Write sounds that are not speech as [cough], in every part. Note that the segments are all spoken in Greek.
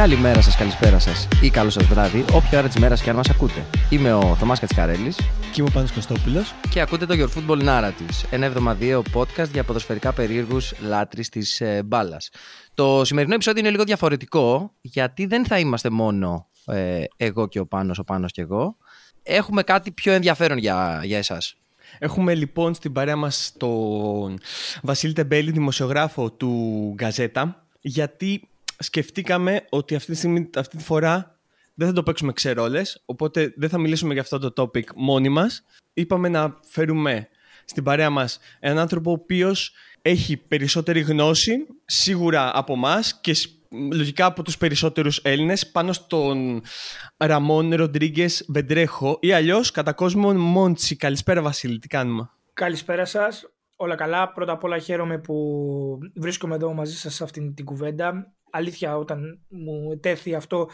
Καλημέρα σας, καλησπέρα σας ή καλό σας βράδυ, όποια ώρα της μέρας και αν μας ακούτε. Είμαι ο Θωμάς Κατσικαρέλης και είμαι ο Πάνος Κωστόπουλος. και ακούτε το Your Football Narratives, ένα εβδομαδιαίο podcast για ποδοσφαιρικά περίεργους λάτρε της ε, μπάλας. Το σημερινό επεισόδιο είναι λίγο διαφορετικό, γιατί δεν θα είμαστε μόνο ε, εγώ και ο Πάνος, ο Πάνος και εγώ. Έχουμε κάτι πιο ενδιαφέρον για, για εσάς. Έχουμε λοιπόν στην παρέα μας τον Βασίλη Τεμπέλη, δημοσιογράφο του Γκαζέτα, γιατί σκεφτήκαμε ότι αυτή τη, στιγμή, αυτή τη φορά δεν θα το παίξουμε ξερόλες, οπότε δεν θα μιλήσουμε για αυτό το topic μόνοι μας. Είπαμε να φέρουμε στην παρέα μας έναν άνθρωπο ο οποίος έχει περισσότερη γνώση, σίγουρα από εμάς και σ- λογικά από τους περισσότερους Έλληνες, πάνω στον Ραμόν Ροντρίγκες Βεντρέχο ή αλλιώς κατά κόσμο Μόντσι. Καλησπέρα Βασίλη, τι κάνουμε; Καλησπέρα σας. Όλα καλά. Πρώτα απ' όλα χαίρομαι που βρίσκομαι εδώ μαζί σας σε αυτήν την κουβέντα. Αλήθεια, όταν μου τέθη αυτό,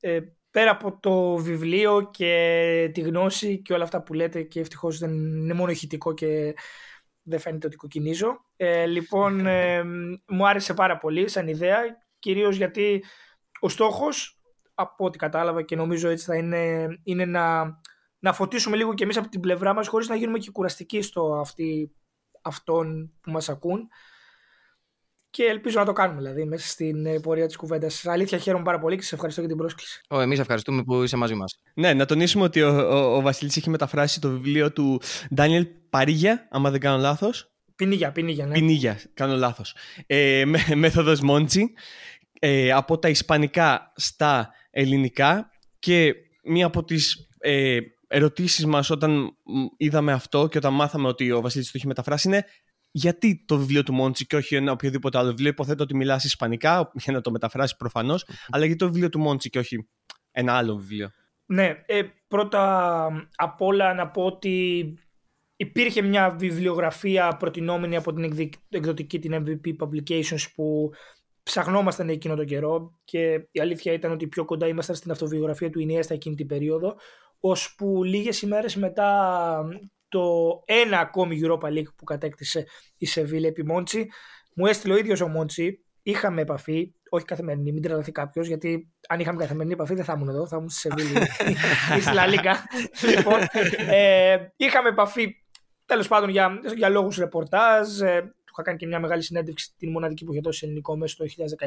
ε, πέρα από το βιβλίο και τη γνώση και όλα αυτά που λέτε και ευτυχώς δεν είναι μόνο ηχητικό και δεν φαίνεται ότι κοκκινίζω. Ε, λοιπόν, ε, μου άρεσε πάρα πολύ σαν ιδέα, κυρίως γιατί ο στόχος, από ό,τι κατάλαβα και νομίζω έτσι θα είναι, είναι να, να φωτίσουμε λίγο και εμείς από την πλευρά μας χωρίς να γίνουμε και κουραστικοί στο αυτή, αυτόν που μας ακούν και ελπίζω να το κάνουμε δηλαδή μέσα στην ε, πορεία της κουβέντας. Αλήθεια χαίρομαι πάρα πολύ και σε ευχαριστώ για την πρόσκληση. Ο, εμείς ευχαριστούμε που είσαι μαζί μας. Ναι, να τονίσουμε ότι ο, ο, ο Βασίλης έχει μεταφράσει το βιβλίο του Ντάνιελ Παρίγια, άμα δεν κάνω λάθος. Πινίγια, πινίγια, ναι. Πινίγια, κάνω λάθος. Ε, με, μέθοδος Μόντσι. Ε, από τα ισπανικά στα ελληνικά και μία από τις ε, ερωτήσεις μας όταν μ, είδαμε αυτό και όταν μάθαμε ότι ο Βασίλης το έχει μεταφράσει είναι γιατί το βιβλίο του Μόντσι και όχι ένα οποιοδήποτε άλλο βιβλίο. Υποθέτω ότι μιλάς ισπανικά για να το μεταφράσεις προφανώς, αλλά γιατί το βιβλίο του Μόντσι και όχι ένα άλλο βιβλίο; Ναι, ε, πρώτα απ' όλα να πω ότι υπήρχε μια βιβλιογραφία προτινόμενη από την εκδικ- εκδοτική την MVP Publications που ψαχνόμασταν εκείνο το καιρό και η αλήθεια ήταν ότι πιο κοντά ήμασταν στην αυτοβιογραφία του Ινιέστα εκείνη την περίοδο ώσπου λίγες ημέρες μετά το ένα ακόμη Europa League που κατέκτησε η Σεβίλη επί Μόντσι μου έστειλε ο ίδιος ο Μόντσι είχαμε επαφή, όχι καθημερινή, μην τρελαθεί κάποιος, γιατί αν είχαμε καθημερινή επαφή δεν θα ήμουν εδώ, θα ήμουν στη Σεβίλη ή στη Λα Λίγκα. λοιπόν, ε, είχαμε επαφή τέλος πάντων για, για λόγους ρεπορτάζ. Ε, του είχα κάνει και μια μεγάλη συνέντευξη, την μοναδική που είχε δώσει σε ελληνικό μέσο το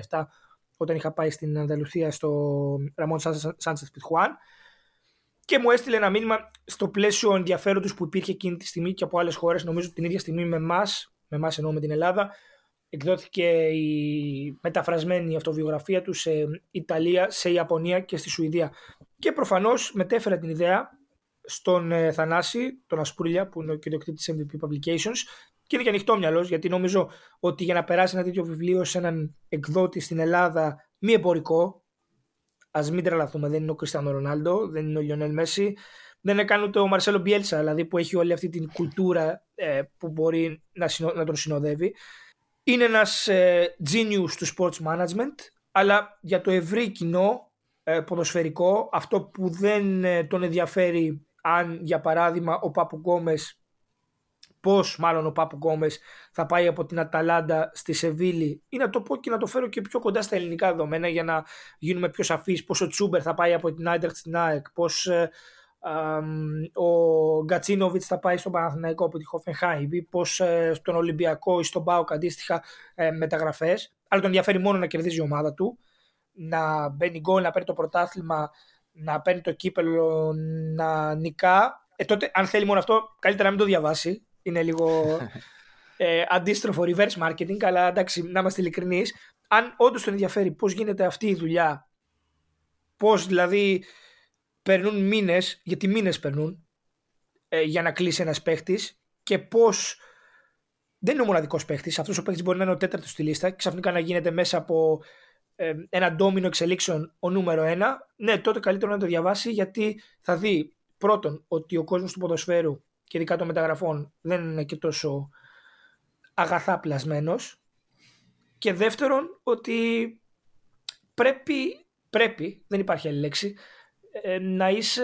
2017, όταν είχα πάει στην Ανδαλουσία στο Ραμόν Σάντσεθ Πιθουάν. Και μου έστειλε ένα μήνυμα στο πλαίσιο ενδιαφέροντος που υπήρχε εκείνη τη στιγμή και από άλλες χώρες, νομίζω την ίδια στιγμή με εμάς, με εμάς εννοώ με την Ελλάδα, εκδόθηκε η μεταφρασμένη αυτοβιογραφία του σε Ιταλία, σε Ιαπωνία και στη Σουηδία. Και προφανώς μετέφερα την ιδέα στον ε, Θανάση, τον Ασπρούλια, που είναι ο κυριοκτήτης MVP Publications, και είναι και ανοιχτό μυαλό, γιατί νομίζω ότι για να περάσει ένα τέτοιο βιβλίο σε έναν εκδότη στην Ελλάδα μη εμπορικό, ας μην τρελαθούμε, δεν είναι ο Κριστιανό Ρονάλντο, δεν είναι ο Λιονέλ Μέσι, δεν είναι καν ούτε ο Μαρσέλο Μπιέλσα, δηλαδή που έχει όλη αυτή την κουλτούρα ε, που μπορεί να, συνο- να τον συνοδεύει. Είναι ένας ε, genius του sports management, αλλά για το ευρύ κοινό ε, ποδοσφαιρικό, αυτό που δεν ε, τον ενδιαφέρει αν για παράδειγμα ο Πάπου Γκόμες πώς μάλλον ο Πάπου Γκόμες θα πάει από την Αταλάντα στη Σεβίλη. Ή να το πω και να το φέρω και πιο κοντά στα ελληνικά δεδομένα για να γίνουμε πιο σαφείς πώς ο Τσούμπερ θα πάει από την Άιντραχτ στην ΑΕΚ, πώς ε, αμ, ο Γκατσίνοβιτς θα πάει στον Παναθηναϊκό από τη Χοφενχάιμ ή πώς ε, στον Ολυμπιακό ή στον ΠΑΟΚ αντίστοιχα ε, μεταγραφές. Αλλά τον ενδιαφέρει μόνο να κερδίζει η ομάδα του να μπαίνει γκολ, να παίρνει το πρωτάθλημα να παίρνει το κύπελο, να νικά. Ε, τότε αν θέλει μόνο αυτό καλύτερα να μην το διαβάσει είναι λίγο ε, αντίστροφο reverse marketing αλλά εντάξει να είμαστε ειλικρινείς αν όντως τον ενδιαφέρει πώς γίνεται αυτή η δουλειά πώς δηλαδή περνούν μήνες, γιατί μήνες περνούν ε, για να κλείσει ένας παίχτης και πώς δεν είναι ο μοναδικός παίχτης, αυτός ο παίχτης μπορεί να είναι ο τέταρτος στη λίστα και ξαφνικά να γίνεται μέσα από ε, ένα ντόμινο εξελίξεων ο νούμερο ένα, ναι τότε καλύτερο να το διαβάσει γιατί θα δει πρώτον ότι ο κόσμος του ποδοσφαίρου και ειδικά των μεταγραφών δεν είναι και τόσο αγαθά πλασμένος και δεύτερον ότι πρέπει, πρέπει δεν υπάρχει άλλη λέξη, ε, να είσαι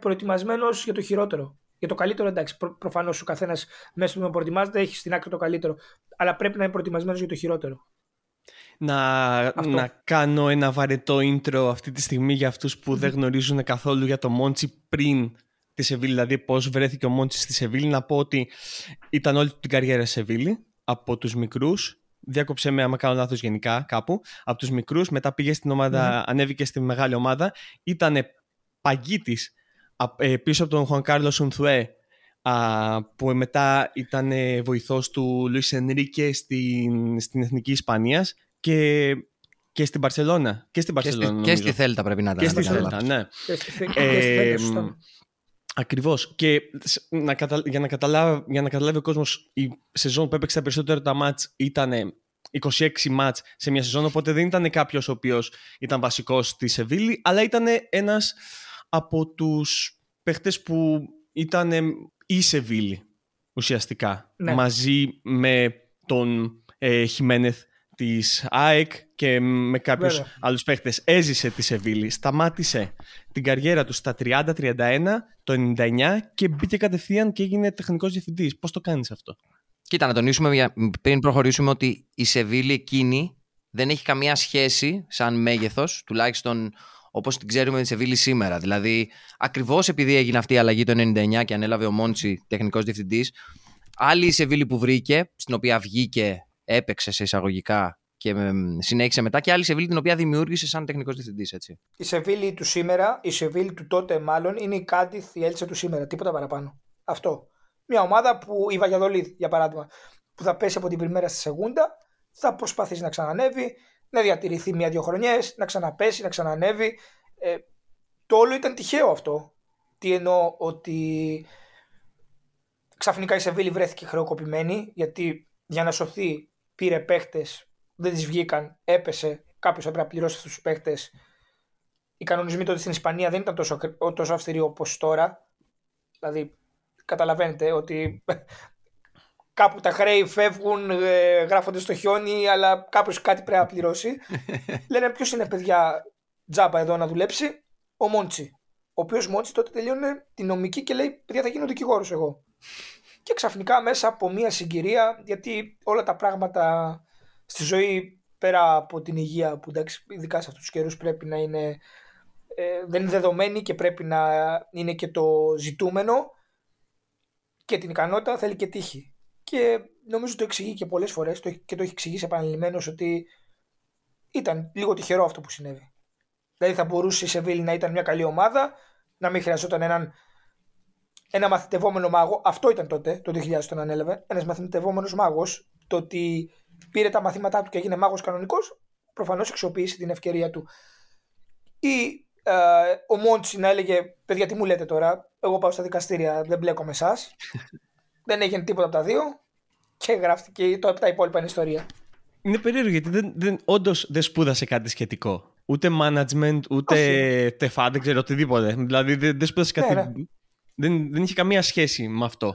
προετοιμασμένος για το χειρότερο. Για το καλύτερο, εντάξει, προ, προφανώς ο καθένας μέσα του να προετοιμάζεται έχει στην άκρη το καλύτερο. Αλλά πρέπει να είναι προετοιμασμένος για το χειρότερο. να, να κάνω ένα βαρετό intro αυτή τη στιγμή για αυτούς που δεν γνωρίζουν καθόλου για το Μόντσι πριν τη Σεβίλη, δηλαδή πώς βρέθηκε ο Μόντσι στη Σεβίλη. Να πω ότι ήταν όλη την καριέρα σε Σεβίλη, από τους μικρούς, διάκοψε με άμα κάνω λάθος γενικά κάπου, από τους μικρούς, μετά πήγε στην ομάδα, ανέβηκε στη μεγάλη ομάδα, ήταν παγκίτης ε, πίσω από τον Χουαν Κάρλος Σουνθουέ, που μετά ήταν βοηθός του Λουίς Ενρίκε στην, στην Εθνική Ισπανίας και, και στην Παρσελώνα. Και στην Παρσελώνα. Και, στη Θέλτα πρέπει να ήταν. Και στη Θέλτα, ναι. Και στη ε, Ακριβώς. Και να για, να καταλάβει, για να καταλάβει ο κόσμος η σεζόν που έπαιξε τα περισσότερα τα μάτς ήταν 26 μάτς σε μια σεζόν, οπότε δεν ήταν κάποιος ο οποίος ήταν βασικός στη Σεβίλη, αλλά ήταν ένας από τους παίχτες που ήταν η Σεβίλη ουσιαστικά, ναι. μαζί με τον ε, Χιμένεθ της ΑΕΚ και με κάποιους Βέβαια. άλλους παίχτες. Έζησε τη Σεβίλη, σταμάτησε την καριέρα του στα 30-31 το 99 και μπήκε κατευθείαν και έγινε τεχνικός διευθυντής. Πώς το κάνεις αυτό; Κοίτα, να τονίσουμε πριν προχωρήσουμε ότι η Σεβίλη εκείνη δεν έχει καμία σχέση σαν μέγεθος, τουλάχιστον όπως την ξέρουμε τη Σεβίλη σήμερα. Δηλαδή, ακριβώς επειδή έγινε αυτή η αλλαγή το 99 και ανέλαβε ο Μόντσι τεχνικός διευθυντής, άλλη η Σεβίλη που βρήκε, στην οποία βγήκε, έπαιξες σε εισαγωγικά και συνέχισε μετά, και άλλη η Σεβίλη την οποία δημιούργησε σαν τεχνικός διευθυντής. Η Σεβίλη του σήμερα, η Σεβίλη του τότε μάλλον, είναι η Κάντιθ, η Έλτσα του σήμερα. Τίποτα παραπάνω. Αυτό. Μια ομάδα που η Βαγιαδολίδ, για παράδειγμα, που θα πέσει από την πριμέρα στη Σεγούντα, θα προσπαθήσει να ξανανεύει, να διατηρηθεί μία-δύο χρονιές, να ξαναπέσει, να ξανανεύει. Ε, το όλο ήταν τυχαίο αυτό. Τι εννοώ ότι ξαφνικά η Σεβίλη βρέθηκε χρεοκοπημένη γιατί για να σωθεί πήρε παίχτες, δεν τις βγήκαν, έπεσε. Κάποιος έπρεπε να πληρώσει αυτούς τους παίχτες. Οι κανονισμοί τότε στην Ισπανία δεν ήταν τόσο, τόσο αυστηροί όπως τώρα. Δηλαδή, καταλαβαίνετε ότι [laughs] κάπου τα χρέη φεύγουν, ε, γράφονται στο χιόνι, αλλά κάποιος κάτι πρέπει να πληρώσει. [laughs] Λένε ποιος είναι παιδιά τζάμπα εδώ να δουλέψει, ο Μόντσι. Ο οποίος Μόντσι τότε τελείωνε τη νομική και λέει: Παιδιά, θα γίνω δικηγόρος εγώ. Και ξαφνικά μέσα από μια συγκυρία, γιατί όλα τα πράγματα στη ζωή πέρα από την υγεία, που εντάξει, ειδικά σε αυτούς τους καιρούς πρέπει να είναι. Ε, δεν είναι δεδομένη και πρέπει να είναι και το ζητούμενο και την ικανότητα θέλει και τύχη. Και νομίζω το εξηγεί και πολλές φορές και το έχει εξηγήσει επανειλημμένω ότι ήταν λίγο τυχερό αυτό που συνέβη. Δηλαδή θα μπορούσε η Σεβίλη να ήταν μια καλή ομάδα, να μην χρειαζόταν έναν ένα μαθητευόμενο μάγο. Αυτό ήταν τότε, το 2000 τον ανέλαβε. Ένας μαθητευόμενος μάγος. Το ότι πήρε τα μαθήματά του και έγινε μάγος κανονικός, προφανώς αξιοποίησε την ευκαιρία του. Ή ε, ο Μόντσι να έλεγε: Παιδιά, τι μου λέτε τώρα, εγώ πάω στα δικαστήρια, δεν μπλέκω με εσάς. [laughs] δεν έγινε τίποτα από τα δύο και γράφτηκε το, τα υπόλοιπα είναι ιστορία. Είναι περίεργο γιατί δεν, δεν, όντως δεν σπούδασε κάτι σχετικό. Ούτε management, ούτε τεφά, δεν ξέρω οτιδήποτε. Δηλαδή δεν, δεν σπούδασε κάτι. Ναι, ναι. Δεν, δεν είχε καμία σχέση με αυτό.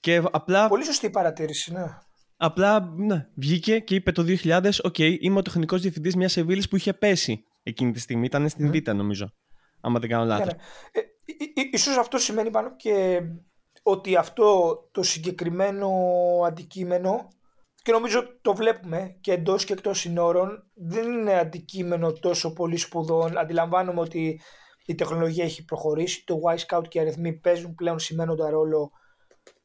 Και απλά... Πολύ σωστή παρατήρηση, ναι. Απλά ναι, βγήκε και είπε το 2000, OK, okay, είμαι ο τεχνικός διευθυντής μιας Σεβίλης που είχε πέσει εκείνη τη στιγμή. Ήταν στην mm. Β, νομίζω. Άμα δεν κάνω λάθος. Ναι, ναι. Ε, ίσως αυτό σημαίνει πάνω και ότι αυτό το συγκεκριμένο αντικείμενο και νομίζω το βλέπουμε και εντός και εκτός συνόρων δεν είναι αντικείμενο τόσο πολύ σπουδών. Αντιλαμβάνομαι ότι η τεχνολογία έχει προχωρήσει, το Wyscout και οι αριθμοί παίζουν πλέον σημαίνοντα ρόλο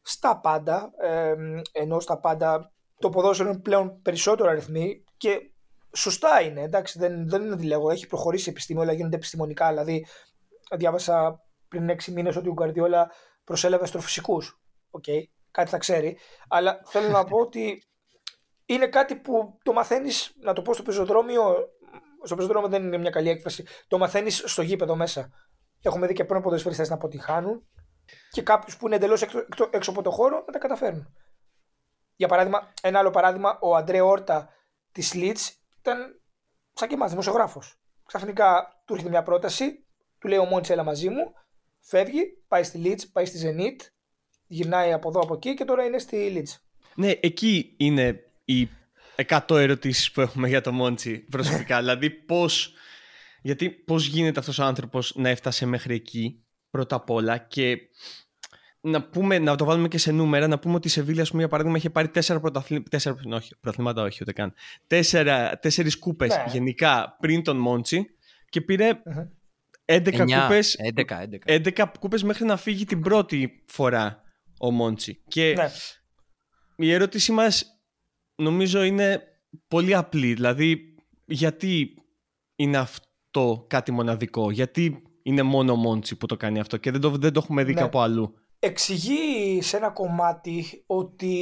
στα πάντα, ε, ενώ στα πάντα το ποδόσφαιρο είναι πλέον περισσότερο αριθμοί και σωστά είναι, εντάξει, δεν, δεν είναι ότι έχει προχωρήσει η επιστήμη, όλα γίνονται επιστημονικά, δηλαδή διάβασα πριν 6 μήνες ότι ο Γκαρδιόλα προσέλαβε αστροφυσικούς. OK, okay, κάτι θα ξέρει. Αλλά θέλω να πω ότι είναι κάτι που το μαθαίνεις, να το πω στο πεζοδρόμιο. Στο πεζοδρόμιο δεν είναι μια καλή έκφραση. Το μαθαίνεις στο γήπεδο μέσα. Έχουμε δει και πριν ποδοσφαιριστέ να αποτυχάνουν και κάποιους που είναι εντελώς έξω, από το χώρο να τα καταφέρνουν. Για παράδειγμα, ένα άλλο παράδειγμα, ο Αντρέ Όρτα της Λίτς ήταν σαν και εμάς, δημοσιογράφος. Ξαφνικά του έρχεται μια πρόταση, του λέει ο Μόντσελα μαζί μου, φεύγει, πάει στη Leeds, πάει στη Zenit, γυρνάει από εδώ από εκεί και τώρα είναι στη Leeds. Ναι, εκεί είναι οι 100 ερωτήσεις που έχουμε για το Μόντσι προσωπικά. [laughs] δηλαδή πώς, γιατί πώς γίνεται αυτός ο άνθρωπος να έφτασε μέχρι εκεί πρώτα απ' όλα και να, πούμε, να το βάλουμε και σε νούμερα, να πούμε ότι η Σεβίλη, ας πούμε, για παράδειγμα, είχε πάρει τέσσερα πρωταθλήματα. Τέσσερα, όχι, πρωταθλήματα όχι, ούτε καν. Τέσσερα, τέσσερις κούπες Ναι. γενικά πριν τον Μόντσι και πήρε Μμμ. 11 9, κούπες, 11, 11. 11 κούπες μέχρι να φύγει την πρώτη φορά ο Μόντσι. Και Ναι. η ερώτησή μας νομίζω είναι πολύ απλή. Δηλαδή, γιατί είναι αυτό κάτι μοναδικό, γιατί είναι μόνο ο Μόντσι που το κάνει αυτό και δεν το, δεν το έχουμε δει Ναι. κάπου αλλού; Εξηγεί σε ένα κομμάτι ότι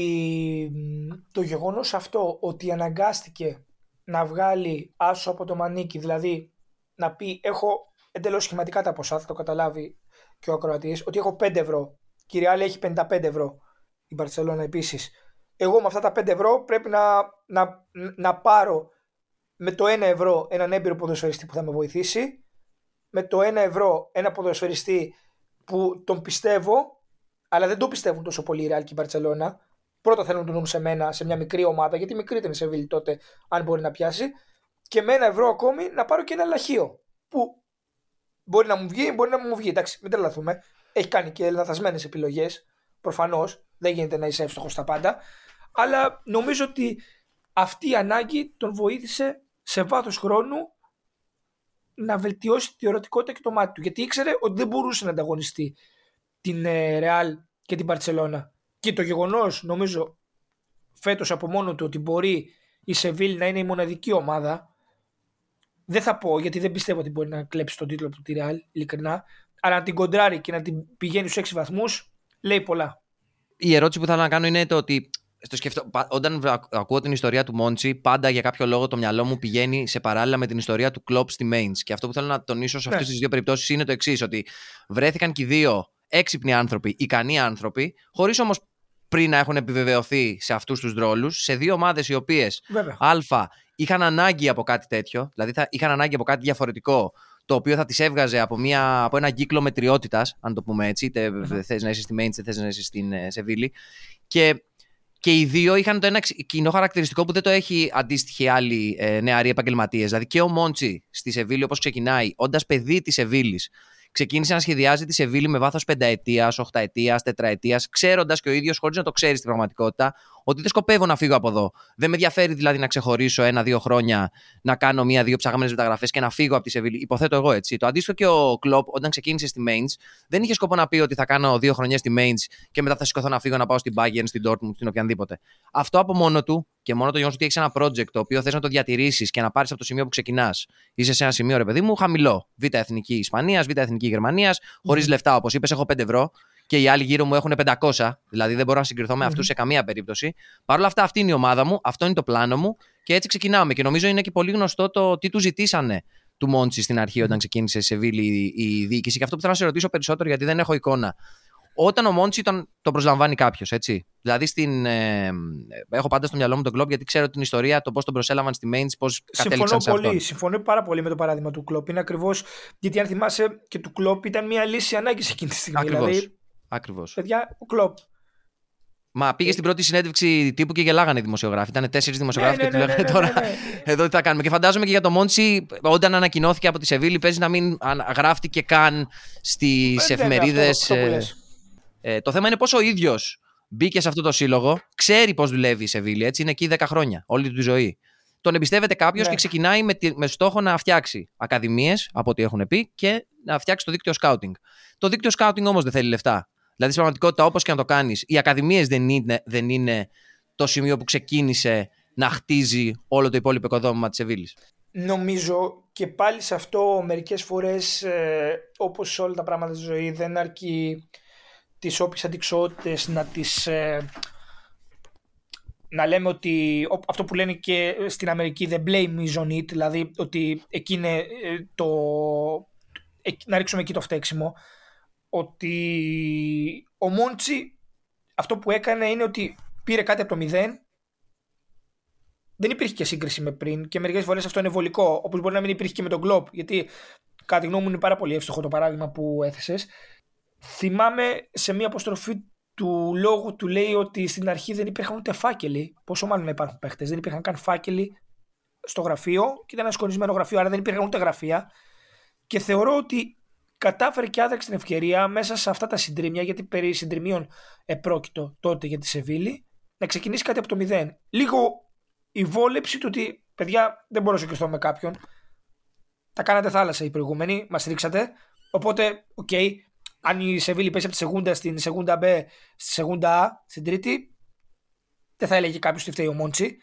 μ, το γεγονός αυτό ότι αναγκάστηκε να βγάλει άσο από το μανίκι, δηλαδή να πει έχω εντελώς σχηματικά τα ποσά, θα το καταλάβει και ο ακροατής, ότι έχω 5 ευρώ, κύριε Άλλη έχει 55 ευρώ, η Μπαρτσελώνα επίσης. Εγώ με αυτά τα 5 ευρώ πρέπει να, να, να πάρω με το 1 ευρώ έναν έμπειρο ποδοσφαιριστή που θα με βοηθήσει, με το 1 ευρώ ένα ποδοσφαιριστή που τον πιστεύω, αλλά δεν το πιστεύουν τόσο πολύ η Real και η Barcelona. Πρώτα θέλουν να τον δουν σε μένα, σε μια μικρή ομάδα, γιατί μικρή ήταν η Σεβίλη τότε, αν μπορεί να πιάσει. Και με ένα ευρώ ακόμη να πάρω και ένα λαχείο. Που μπορεί να μου βγει, μπορεί να μου βγει. Εντάξει, μην τρελαθούμε. Έχει κάνει και λαθασμένε επιλογές. Προφανώς δεν γίνεται να είσαι εύστοχος στα πάντα. Αλλά νομίζω ότι αυτή η ανάγκη τον βοήθησε σε βάθος χρόνου να βελτιώσει τη ορατικότητα και το μάτι του. Γιατί ήξερε ότι δεν μπορούσε να ανταγωνιστεί την ε, Real και την Barcelona. Και το γεγονός νομίζω φέτος από μόνο του ότι μπορεί η Σεβίλη να είναι η μοναδική ομάδα δεν θα πω γιατί δεν πιστεύω ότι μπορεί να κλέψει τον τίτλο από τη Real ειλικρινά αλλά να την κοντράρει και να την πηγαίνει στους 6 βαθμούς λέει πολλά. Η ερώτηση που θέλω να κάνω είναι το ότι στο σκεφτώ, πα- όταν βα- ακούω την ιστορία του Μόντσι, πάντα για κάποιο λόγο το μυαλό μου πηγαίνει σε παράλληλα με την ιστορία του Κλοπ στη Mainz. Και αυτό που θέλω να τονίσω σε Ναι. αυτές τις δύο περιπτώσεις είναι το εξής: Ότι βρέθηκαν και οι δύο έξυπνοι άνθρωποι, ικανοί άνθρωποι, χωρίς όμως πριν να έχουν επιβεβαιωθεί σε αυτούς τους ρόλους, σε δύο ομάδες οι οποίες Βέβαια. Α, είχαν ανάγκη από κάτι τέτοιο, δηλαδή θα, είχαν ανάγκη από κάτι διαφορετικό, το οποίο θα τις έβγαζε από, μια, από ένα κύκλο μετριότητας, αν το πούμε έτσι, είτε θες να είσαι στη Mainz, είτε θες να είσαι στην ε, Σεβίλη. Και, και οι δύο είχαν το ένα ξ- κοινό χαρακτηριστικό που δεν το έχει αντίστοιχη άλλη ε, νεαροί επαγγελματίες. Δηλαδή και ο Μόντσι στη Σεβίλη, όπως ξεκινάει, όντας παιδί της Σεβίλη, ξεκίνησε να σχεδιάζει τη Σεβίλη με βάθος πενταετίας, οχταετίας, τετραετίας, ξέροντας και ο ίδιος, χωρίς να το ξέρεις στην πραγματικότητα, ότι δεν σκοπεύω να φύγω από εδώ. Δεν με ενδιαφέρει δηλαδή να ξεχωρίσω ένα-δύο χρόνια, να κάνω μία-δύο ψαγμένες μεταγραφές και να φύγω από τη Σεβίλη. Υποθέτω εγώ έτσι. Το αντίστοιχο και ο Κλοπ, όταν ξεκίνησε στη Mainz, δεν είχε σκοπό να πει ότι θα κάνω δύο χρονιές στη Mainz και μετά θα σηκωθώ να φύγω να πάω στην Bayern, στην Dortmund, στην οποιαδήποτε. Αυτό από μόνο του και μόνο το γεγονός ότι έχεις ένα project το οποίο θες να το διατηρήσεις και να πάρεις από το σημείο που ξεκινάς. Είσαι σε ένα σημείο, ρε παιδί μου, χαμηλό. Β' εθνική Ισπανίας, Β' εθνική Γερμανίας, χωρίς λεφτά, όπως είπες, έχω 5 ευρώ και οι άλλοι γύρω μου έχουν 500. Δηλαδή δεν μπορώ να συγκριθώ με αυτούς σε καμία περίπτωση. Παρ' όλα αυτά, αυτή είναι η ομάδα μου, αυτό είναι το πλάνο μου και έτσι ξεκινάμε. Και νομίζω είναι και πολύ γνωστό το τι του ζητήσανε του Μόντσι στην αρχή όταν ξεκίνησε σε Σεβίλη η, η διοίκηση. Και αυτό που θέλω να σε ρωτήσω περισσότερο, γιατί δεν έχω εικόνα. Όταν ο Μόντσι τον, τον προσλαμβάνει κάποιος, έτσι. Δηλαδή, στην, ε, έχω πάντα στο μυαλό μου τον κλοπ γιατί ξέρω την ιστορία, το πώς τον προσέλαβαν στη Mainz, πώς Συμφωνώ κατέληξαν σε πολύ. αυτόν. Συμφωνώ πάρα πολύ με το παράδειγμα του Κλοπ. Είναι ακριβώς γιατί αν θυμάσαι και του Κλοπ ήταν μια λύση ανάγκης εκείνη τη στιγμή. Ακριβώς. Δηλαδή, Ακριβώς. παιδιά, ο Κλοπ. Μα πήγε στην πρώτη συνέντευξη τύπου και γελάγανε οι δημοσιογράφοι. Ήταν τέσσερις δημοσιογράφοι Ναι, και του ναι, ναι, λέγανε ναι, τώρα. ναι, ναι. [laughs] Εδώ τι θα κάνουμε. Και φαντάζομαι και για το Μόντσι, όταν ανακοινώθηκε από τη Σεβίλη, παίζει να μην αν- γράφτηκε καν στις Ε, βέβαια, εφημερίδες. αυτό- αυτό που λες. Ε, το θέμα είναι πόσο ο ίδιος μπήκε σε αυτό το σύλλογο, ξέρει πώς δουλεύει η Σεβίλη, έτσι είναι εκεί 10 χρόνια, όλη του τη ζωή. Τον εμπιστεύεται κάποιος Ναι. και ξεκινάει με, τη- με στόχο να φτιάξει ακαδημίες, από ό,τι έχουν πει, και να φτιάξει το δίκτυο scouting. Το δίκτυο scouting όμως δεν θέλει λεφτά. Δηλαδή, στην πραγματικότητα, όπως και να το κάνεις, οι ακαδημίες δεν είναι, δεν είναι το σημείο που ξεκίνησε να χτίζει όλο το υπόλοιπο οικοδόμημα της Σεβίλης. Νομίζω και πάλι σε αυτό μερικές φορές ε, όπως σε όλα τα πράγματα στη ζωή δεν αρκεί τις όποιες αντικσότητες να τις ε, να λέμε ότι ο- αυτό που λένε και στην Αμερική the blame is on it δηλαδή ότι εκεί είναι ε, το εκ- να ρίξουμε εκεί το φταίξιμο ότι ο Μόντσι αυτό που έκανε είναι ότι πήρε κάτι από το μηδέν δεν υπήρχε και σύγκριση με πριν και μερικές φορές αυτό είναι βολικό. Όπως μπορεί να μην υπήρχε και με τον Κλοπ. Γιατί κατά τη γνώμη μου είναι πάρα πολύ εύστοχο το παράδειγμα που έθεσες. Θυμάμαι σε μια αποστροφή του λόγου του λέει ότι στην αρχή δεν υπήρχαν ούτε φάκελοι. Πόσο μάλλον να υπάρχουν παίχτε. Δεν υπήρχαν καν φάκελοι στο γραφείο και ήταν ένα σκονισμένο γραφείο, άρα δεν υπήρχαν ούτε γραφεία. Και θεωρώ ότι κατάφερε και άδραξε την ευκαιρία μέσα σε αυτά τα συντρίμια, γιατί περί συντριμίων επρόκειτο τότε για τη Σεβίλη, να ξεκινήσει κάτι από το μηδέν. Λίγο η βόλεψη του ότι, παιδιά, δεν μπορώ να σοκριστώ με κάποιον. Τα κάνατε θάλασσα οι προηγούμενοι, μας ρίξατε. Οπότε, OK, okay, αν η Σεβίλη πέσει από τη Σεγούντα στην Σεγούντα B, στη Σεγούντα A, στην Τρίτη, δεν θα έλεγε κάποιος ότι φταίει ο Μόντσι.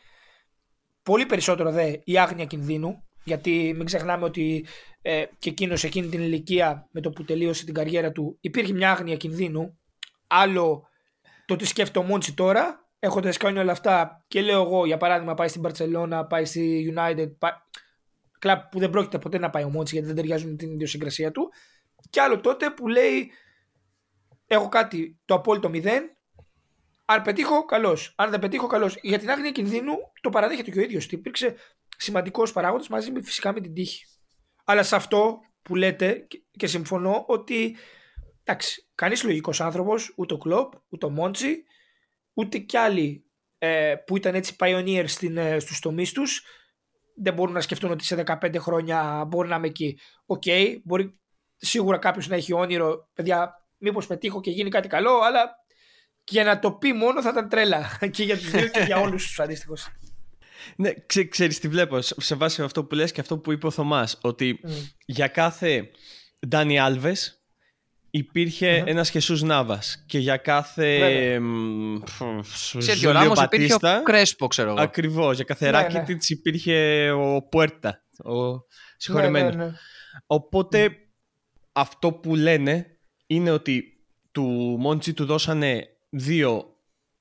Πολύ περισσότερο δε η άγνοια κινδύνου, γιατί μην ξεχνάμε ότι ε, και εκείνος εκείνη την ηλικία με το που τελείωσε την καριέρα του υπήρχε μια άγνοια κινδύνου. Άλλο το τι σκέφτεται ο Μόντσι τώρα, έχοντας κάνει όλα αυτά και λέω εγώ για παράδειγμα πάει στην Barcelona, πάει στη United, πάει... κλαπ που δεν πρόκειται ποτέ να πάει ο Μόντσι γιατί δεν ταιριάζουν την ιδιοσυγκρασία του. Και άλλο τότε που λέει έχω κάτι το απόλυτο μηδέν, αν πετύχω, καλώς. Αν δεν πετύχω, καλώς. Για την άγνοια κινδύνου το παραδέχεται και ο ίδιος. Υπήρξε σημαντικός παράγοντας μαζί με φυσικά με την τύχη. Αλλά σε αυτό που λέτε και συμφωνώ ότι εντάξει, κανείς λογικός άνθρωπος, ούτε ο Κλοπ, ούτε ο Μόντσι, ούτε κι άλλοι ε, που ήταν έτσι pioneers στην, ε, στους τομείς τους δεν μπορούν να σκεφτούν ότι σε 15 χρόνια μπορεί να είμαι εκεί. OK, okay, μπορεί σίγουρα κάποιος να έχει όνειρο, παιδιά, μήπως πετύχω και γίνει κάτι καλό, αλλά και για να το πει μόνο θα ήταν τρέλα [laughs] και για τους δύο και για όλους τους αντίστοιχους. Ναι, ξέ, ξέρεις τι βλέπω; Σε βάση αυτό που λες και αυτό που είπε ο Θωμάς ότι mm. για κάθε Ντάνι Άλβες υπήρχε mm-hmm. ένας Χεσούς Νάβας και για κάθε Σέρgio Ράμος υπήρχε ο Κρέσπο ξέρω εγώ Ακριβώς, για κάθε ναι, ναι. υπήρχε ο Πουέρτα ο συγχωρεμένος ναι, ναι, ναι. Οπότε αυτό που λένε είναι ότι του Μόντσι του δώσανε δύο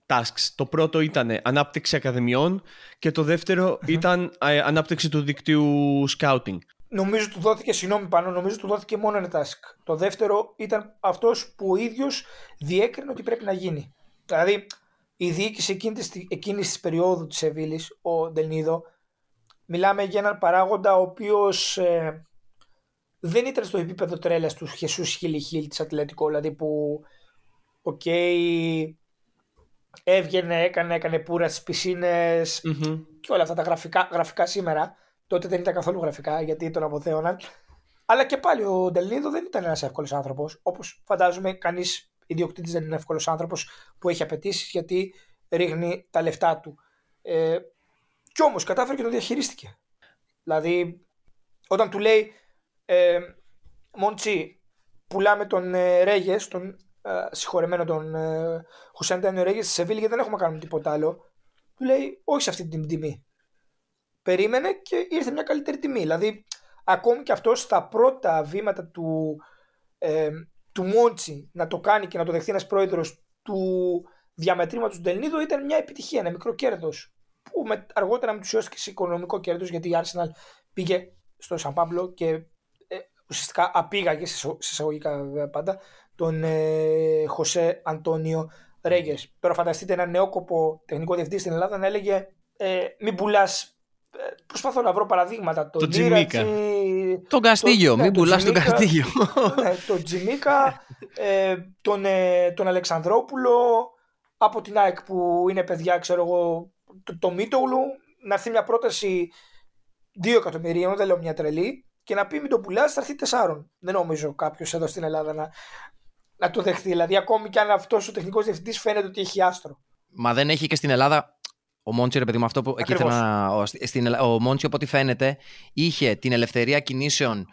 tasks. Το πρώτο ήταν ανάπτυξη ακαδημιών και το δευτερο ήταν ε, ανάπτυξη του δικτύου scouting. Νομίζω του δόθηκε, συγγνώμη πάνω, νομίζω του δόθηκε μόνο ένα task. Το δεύτερο ήταν αυτός που ο ίδιος διέκρινε ότι πρέπει να γίνει. Δηλαδή, η διοίκηση εκείνη της περίοδου της Σεβίλης, ο Ντελ Νίδο, μιλάμε για έναν παράγοντα ο οποίος ε, δεν ήταν στο επίπεδο τρέλας του Χεσούς Χιλ ι Χιλ της Ατλέτικο, δηλαδή που, οκ, έβγαινε, έκανε, έκανε πούρα στις πισίνες και όλα αυτά τα γραφικά, γραφικά σήμερα. Τότε δεν ήταν καθόλου γραφικά γιατί τον αποθέωναν. Αλλά και πάλι ο Ντελνίδο δεν ήταν ένας εύκολος άνθρωπος. Όπως φαντάζομαι, κανείς ιδιοκτήτης δεν είναι εύκολος άνθρωπος που έχει απαιτήσει γιατί ρίχνει τα λεφτά του. Ε, κι όμως κατάφερε και το διαχειρίστηκε. Δηλαδή, όταν του λέει ε, Μοντσί, πουλάμε τον ε, Ρέγες, τον ε, συγχωρεμένο τον ε, Χουσέν Τένιο Ρέγες στη Σεβίλη γιατί δεν έχουμε κάνει τίποτα άλλο. Του λέει όχι σε αυτή την τιμή. Περίμενε και ήρθε μια καλύτερη τιμή. Δηλαδή, ακόμη και αυτός στα πρώτα βήματα του, ε, του Μόντσι να το κάνει και να το δεχθεί ένας πρόεδρος του διαμετρήματος του Ντελνίδο ήταν μια επιτυχία, ένα μικρό κέρδος. Που με, αργότερα μετουσιώθηκε σε οικονομικό κέρδος γιατί η Arsenal πήγε στο Σαν Πάμπλο και ε, ουσιαστικά απήγαγε σε εισαγωγικά πάντα τον ε, Χωσέ Αντώνιο Ρέγε. Τώρα φανταστείτε ένα νεόκοπο τεχνικό διευθυντή στην Ελλάδα να έλεγε ε, Μην πουλάς. Ε, προσπαθώ να βρω παραδείγματα. Το Τζιμίκα. Τον Καστίγιο, μην ναι, πουλάς τον Καστίγιο. [laughs] Ναι, τον Τζιμίκα, ε, τον, ε, τον Αλεξανδρόπουλο, από την ΑΕΚ που είναι παιδιά, ξέρω εγώ, το, το Μίτογλου, να έρθει μια πρόταση 2 εκατομμυρίων, δεν λέω μια τρελή, και να πει μην το πουλάς, θα έρθει 4. Δεν νομίζω κάποιος εδώ στην Ελλάδα να, να το δεχτεί. Δηλαδή, ακόμη και αν αυτός ο τεχνικός διευθυντής φαίνεται ότι έχει άστρο. Μα δεν έχει και στην Ελλάδα. Ο Μόντσι, ρε παιδί μου, αυτό που εκεί ήθελα Ο, στην, ο Μόντσι, από ό,τι φαίνεται, είχε την ελευθερία κινήσεων